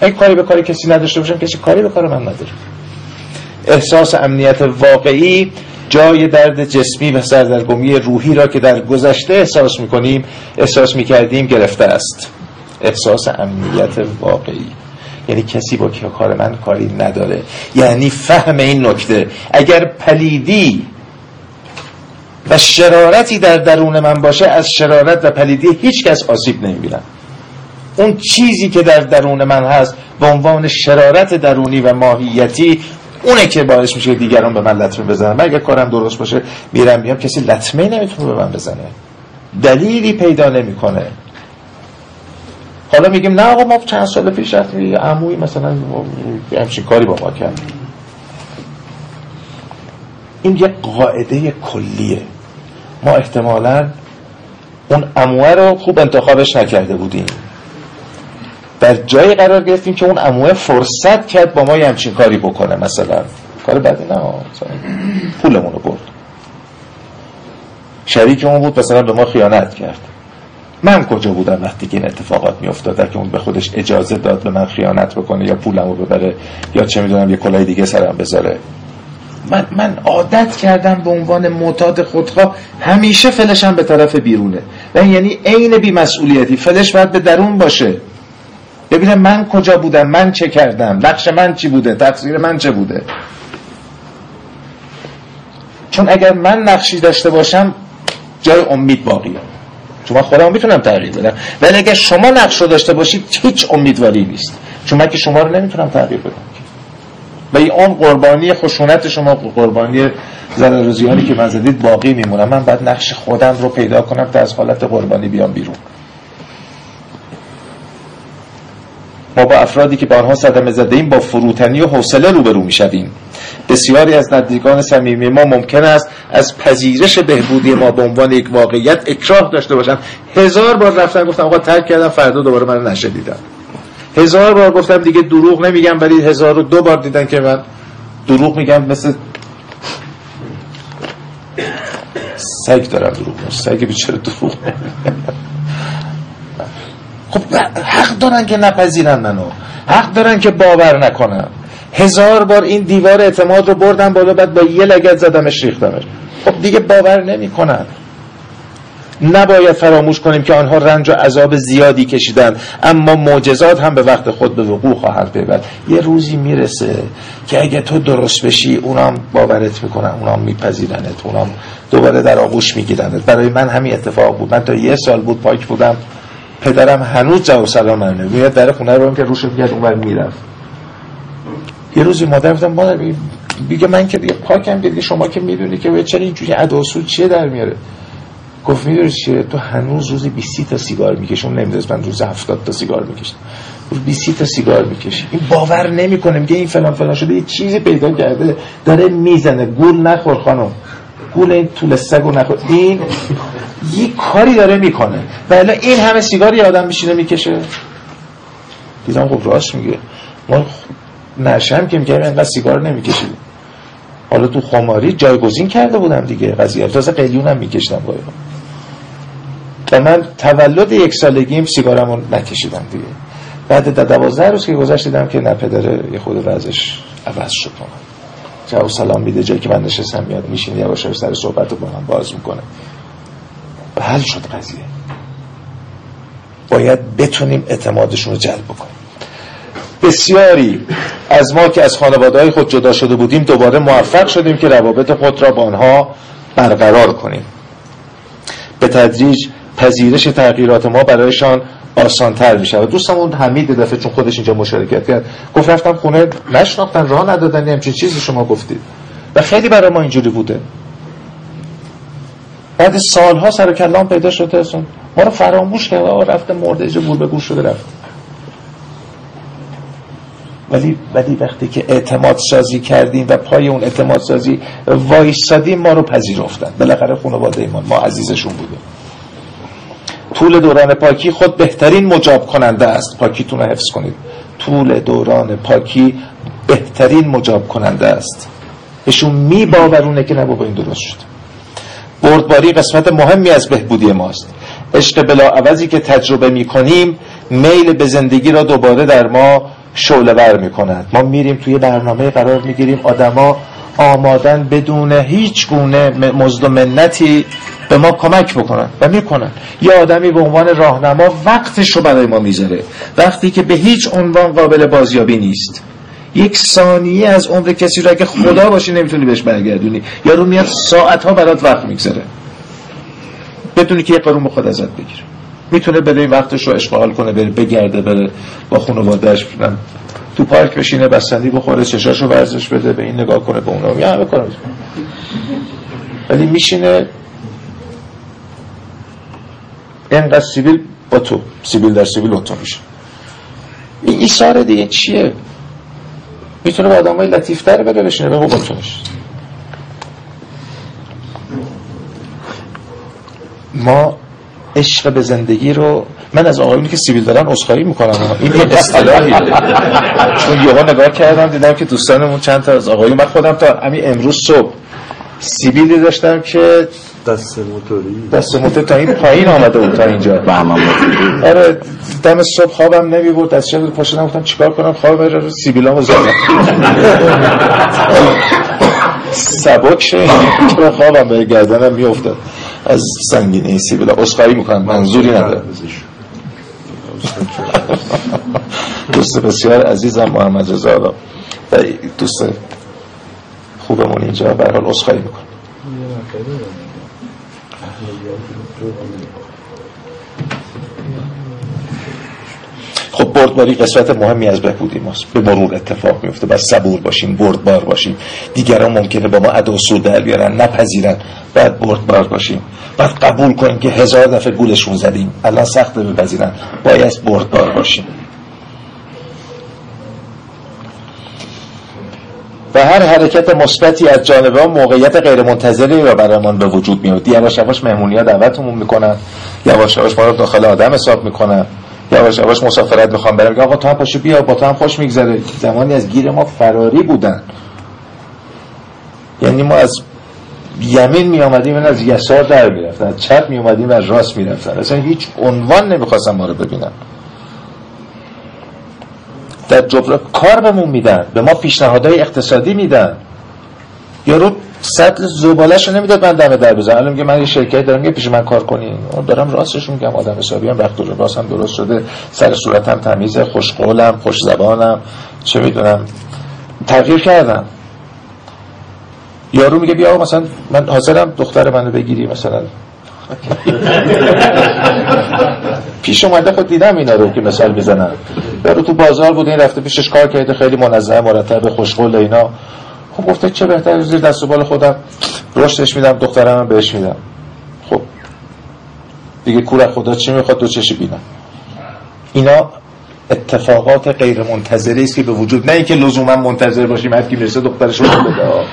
اگه کاری به کاری کسی نداشته باشم کسی کاری به کار من نداره. احساس امنیت واقعی جای درد جسمی و سردرگمی روحی را که در گذشته احساس می‌کنیم احساس می‌کردیم گرفته است. احساس امنیت واقعی. یعنی کسی با که کار من کاری نداره. یعنی فهم این نکته. اگر پلیدی و شرارتی در درون من باشه از شرارت و پلیدی هیچ کس آسیب نمی‌بینم. اون چیزی که در درون من هست به عنوان شرارت درونی و ماهیتی اونه که باعث میشه دیگران به من لطمه بزنن. اگر کارم درست باشه میرم بیام کسی لطمه نمی‌تونه به من بزنه. دلیلی پیدا نمی‌کنه. حالا میگیم نه آقا ما چند سال پیش رفتیم عموی مثلا همچین کاری با ما کرد این یه قاعده کلیه. ما احتمالا اون اموه رو خوب انتخابش نکرده بودیم. در جایی قرار گرفتیم که اون اموه فرصت کرد با ما یه همچین کاری بکنه مثلا. کار بدی نه پولمون رو برد. شریک اون بود مثلا به ما خیانت کرد. من کجا بودم وقتی که این اتفاقات می افتاد که اون به خودش اجازه داد به من خیانت بکنه یا پولمو ببره یا چه می‌دونم یه کلاه دیگه سرم بذاره. من, من عادت کردم به عنوان معتاد خودخواه همیشه فلشم به طرف بیرونه. و یعنی عین بیمسئولیتی. فلش باید به درون باشه. ببینم من کجا بودم من چه کردم نقش من چی بوده تقصیر من چه بوده. چون اگر من نقشی داشته باشم جای امید باقیه. من خودم می‌تونم تغییر بدم. ولی اگر شما نقش رو داشته باشید هیچ امیدواری نیست. چون من که شما رو نمی‌تونم تغییر بدم. و اون قربانی خشونت شما قربانی زن که من زدید باقی میمونم من بعد نقش خودم رو پیدا کنم تا از حالت قربانی بیام بیرون. ما با افرادی که با آنها صدمه زده ایم با فروتنی و حوصله روبرو می‌شویم. بسیاری از نزدیکان صمیمی ما ممکن است از پذیرش بهبودی ما به عنوان یک واقعیت اکراه داشته باشند. هزار بار رفتن گفتم آقا ترک کردم فردا دوباره من نشدیدم هزار بار گفتم دیگه دروغ نمیگم ولی هزار و دو بار دیدن که من دروغ میگم مثل سگ دارم دروغ سگ بیچاره دروغ. خب حق دارن که نپذیرن منو. حق دارن که باور نکنم. هزار بار این دیوار اعتماد رو بردم بالا بعد با یه لگت زدمش ریختمش. خب دیگه باور نمی‌کنن. نباید فراموش کنیم که آنها رنج و عذاب زیادی کشیدن. اما معجزات هم به وقت خود به وقوع خواهد پیوست. یه روزی می‌رسه که اگه تو درست بشی اونام باورت می‌کنن اونام میپذیرنت اونام دوباره در آغوش میگیرنت. برای من همین اتفاق بود. من تا یه سال بود پاک بودم. پدرم هنوز جواب سلام من میاد در خونه رو که روش میگه اونور می‌رفت. یه روزی مادر گفتم مادر میگه من که دیگه پاکم دیگه شما که می‌دونی که چرا اینجوری اداسو چیه در میاره؟ گفت می‌دونی چیه؟ تو هنوز روزی 20 تا سیگار می‌کشی اون نمی‌دونست من روز 70 تا سیگار می‌کشم. روز 20 تا سیگار می‌کشی این باور نمی‌کنه میگه این فلان فلان شده یه چیزی پیدا کرده داره می‌زنه. گول نخور خانم. گول این طول سگو نخور. این یه کاری داره می‌کنه. ولی این همه سیگار یه آدم میشینه می‌کشه. دیدم خب راست میگه. ما نشم که میگه اینقدر سیگار نمیکشیدیم حالا تو خماری جایگزین کرده بودم دیگه. قضیه تازه قلیون هم میکشتم باید و من تولد یک سالگیم سیگارمون نکشیدم دیگه. بعد در دوازده روز که گذشت دیدم که نه پدره یه خود ازش عوض شد. جواب سلام میده جایی که من نشستم میاد میشین یواش سر صحبت رو با من باز می‌کنه. حل شد قضیه. باید بتونیم اعتمادشون رو جلب بکنیم. بسیاری از ما که از خانواده های خود جدا شده بودیم دوباره موفق شدیم که روابط خود را با آنها برقرار کنیم. به تدریج پذیرش تغییرات ما برایشان آسانتر می شود دوستمون حمید دفعه چون خودش اینجا مشارکت کرد گفت رفتم خونه نشناختن راه ندادن همچین چیزی شما گفتید. و خیلی برای ما اینجوری بوده. بعد سالها سر کلام پیدا شده اصلا. ما رو فراموش کرد آقا رفته مرده اینجا گور به شده رفت. ولی ولی وقتی که اعتماد سازی کردیم و پای اون اعتماد سازی وایسادیم ما رو پذیرفتن. بالاخره خانواده ایمان ما عزیزشون بودیم طول دوران پاکی خود بهترین مجاب کننده است. پاکیتون رو حفظ کنید. طول دوران پاکی بهترین مجاب کننده است. بهشون می باورونه که نبا با این درست شد. بردباری قسمت مهمی از بهبودی ماست. عشق بلا عوضی که تجربه می کنیم میل به زندگی را دوباره در ما شعله بر می کند. ما میریم توی برنامه قرار می‌گیریم آدما آمادن بدون هیچ گونه مزد و منتی به ما کمک بکنن و می‌کنن یه آدمی به عنوان راهنما وقتش رو برای ما می‌ذاره. وقتی که به هیچ عنوان قابل بازیابی نیست. یک ثانیه از عمر کسی رو اگه خدا باشی نمی‌تونی بهش برگردونی. یارو میاد ساعت ها برات وقت میگذره بدونی که یه قرون خود ازت بگیره می‌تونه بده این وقتش رو اشغال کنه بره بگرده بره با خانواده‌اش تو پارک بشینه بستنی بخوره چشاشو ورزش بده به این نگاه کنه به اونو یه همه کار ولی میشینه اینقدر سیبیل با تو سیبیل در سیبیل تو میشه. این ایسار دیگه چیه؟ می‌تونه با آدم های لطیفتر بره بشینه به میشه ما عشق به زندگی رو من از آقایونی که سیبیل دارن اسخایی می‌کنم. این یه اصطلاحی چون یهو نگاه کردم دیدم که دوستانمون چند تا از آقایون من خودم تا همین امروز صبح سیبیلی داشتم که دست موتوری. دست موتور تا این پایین آمده بود تا اینجا. بهمن آره دم صبح خوابم نمی بود از شب پاشدم گفتم چیکار کنم؟ خواب بره رو سیبیلامو زدم. سبک شه. خوابم به گردنم میافتاد؟ از سنگینی سیبیلا. اسخایی می‌کنم منظوری نداره. دوست بسیار عزیزم محمد رضا دوست خوبمون اینجا به حال اسخایی می‌کنم. خب بردباری قسمت مهمی از بهبودی ماست. به مرور اتفاق میفته بس صبور باشیم بردبار باشیم. دیگران ممکنه با ما ادا سود در بیارن نپذیرن. بعد بردبار باشیم. بعد قبول کنیم که هزار دفعه گولشون زدیم. الان سخته بپذیرن. باید بردبار باشیم. و هر حرکت مثبتی از جانب ما موقعیت غیر منتظری را برایمان به وجود میاد یواش یواش مهمونی ها دعوتمون می‌کنن. یواش یواش ما رو داخل آدم حساب می‌کنن. یواش یواش مسافرت می‌خوام برم. آقا تو هم پاشو بیا با تو هم خوش میگذره. زمانی از گیر ما فراری بودن. یعنی ما از یمین می آمدیم از یسار در می‌رفتن. از چپ می آمدیم از راست می‌رفتن. اصلا هیچ عنوان نمی‌خواستن ما رو ببینن. در جبران کار بهمون میدن به ما پیشنهادهای اقتصادی میدن. یارو سطل زبالش رو نمی‌داد من دمه در بزنم. الان میگه من یه شرکت دارم یه پیش من کار کنی. دارم راستش میگم آدم حسابی هم وقت رو راستم درست شده. سر صورتم تمیزه خوشقولم خوش زبانم. چه می‌دونم. تغییر کردم. یارو میگه بیا مثلا من حاضرم دختر منو بگیری مثلا. پیش اومده خود دیدم اینا رو که مثال می‌زنن. یارو تو بازار بود این رفته پیشش کار کرده خیلی منظم مرتب خوشقول اینا. خب گفته چه بهتر زیر دست و بال خودم. رشدش میدم دخترم بهش میدم. خب دیگه کور خدا چی می‌خواد؟ دو چشی بینم اینا اتفاقات غیر منتظری است که به وجود نه اینکه لزوما منتظر باشیم هر کی می‌رسه دخترش رو بده.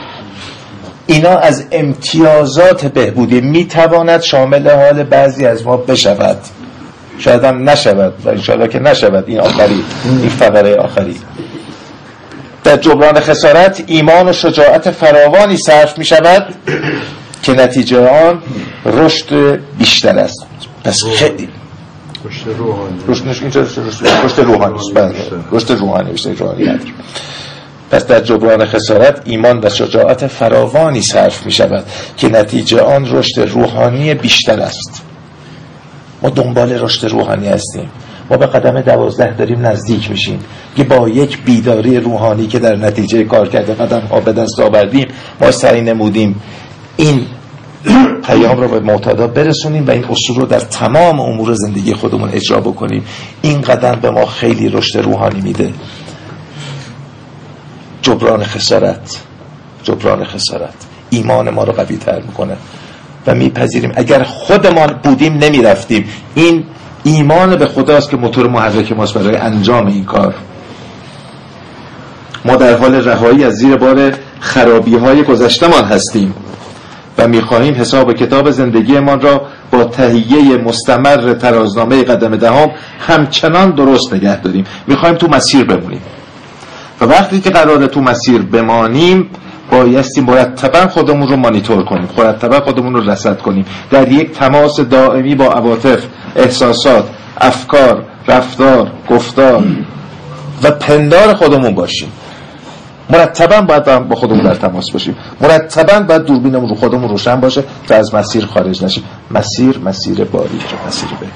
اینا از امتیازات بهبودی می‌تواند شامل حال بعضی از ما بشود. شاید هم نشود و انشاءالله که نشود این آخری این فقره آخری. در جبران خسارت ایمان و شجاعت فراوانی صرف می شود که نتیجه آن رشد بیشتر است. پس خیلی. رشد روحانی. رشد روحانی بله. رشد روحانی بیشتر روحانی. پس در جبران خسارت ایمان و شجاعت فراوانی صرف می شود که نتیجه آن رشد روحانی بیشتر است. ما دنبال رشد روحانی هستیم. ما به قدم دوازده داریم نزدیک میشیم که با یک بیداری روحانی که در نتیجه کار کرده قدم ها به دست آوردیم ما سعی نمودیم این [CLEARS THROAT] پیام رو به معتادا برسونیم و این اصول رو در تمام امور زندگی خودمون اجرا بکنیم. این قدم به ما خیلی رشد روحانی میده. جبران خسارت. جبران خسارت. ایمان ما رو قوی تر می‌کنه. و میپذیریم. اگر خودمان بودیم نمی‌رفتیم. این ایمان به خداست که موتور محرک ماست برای انجام این کار. ما در حال رهایی از زیر بار خرابی های گذشتمان هستیم و می‌خواهیم حساب کتاب زندگیمان را با تهیه مستمر ترازنامه قدم دهم همچنان درست نگه داریم. می‌خواهیم تو مسیر بمونیم. و وقتی که قراره تو مسیر بمانیم بایستی مرتبا خودمون رو مانیتور کنیم. مرتبا خودمون رو رسد کنیم. در یک تماس دائمی با عواطف احساسات افکار رفتار گفتار و پندار خودمون باشیم. مرتبا باید با خودمون در تماس باشیم. مرتبا باید دوربینمون رو خودمون روشن باشه تا از مسیر خارج نشیم. مسیر مسیر باریک مسیر به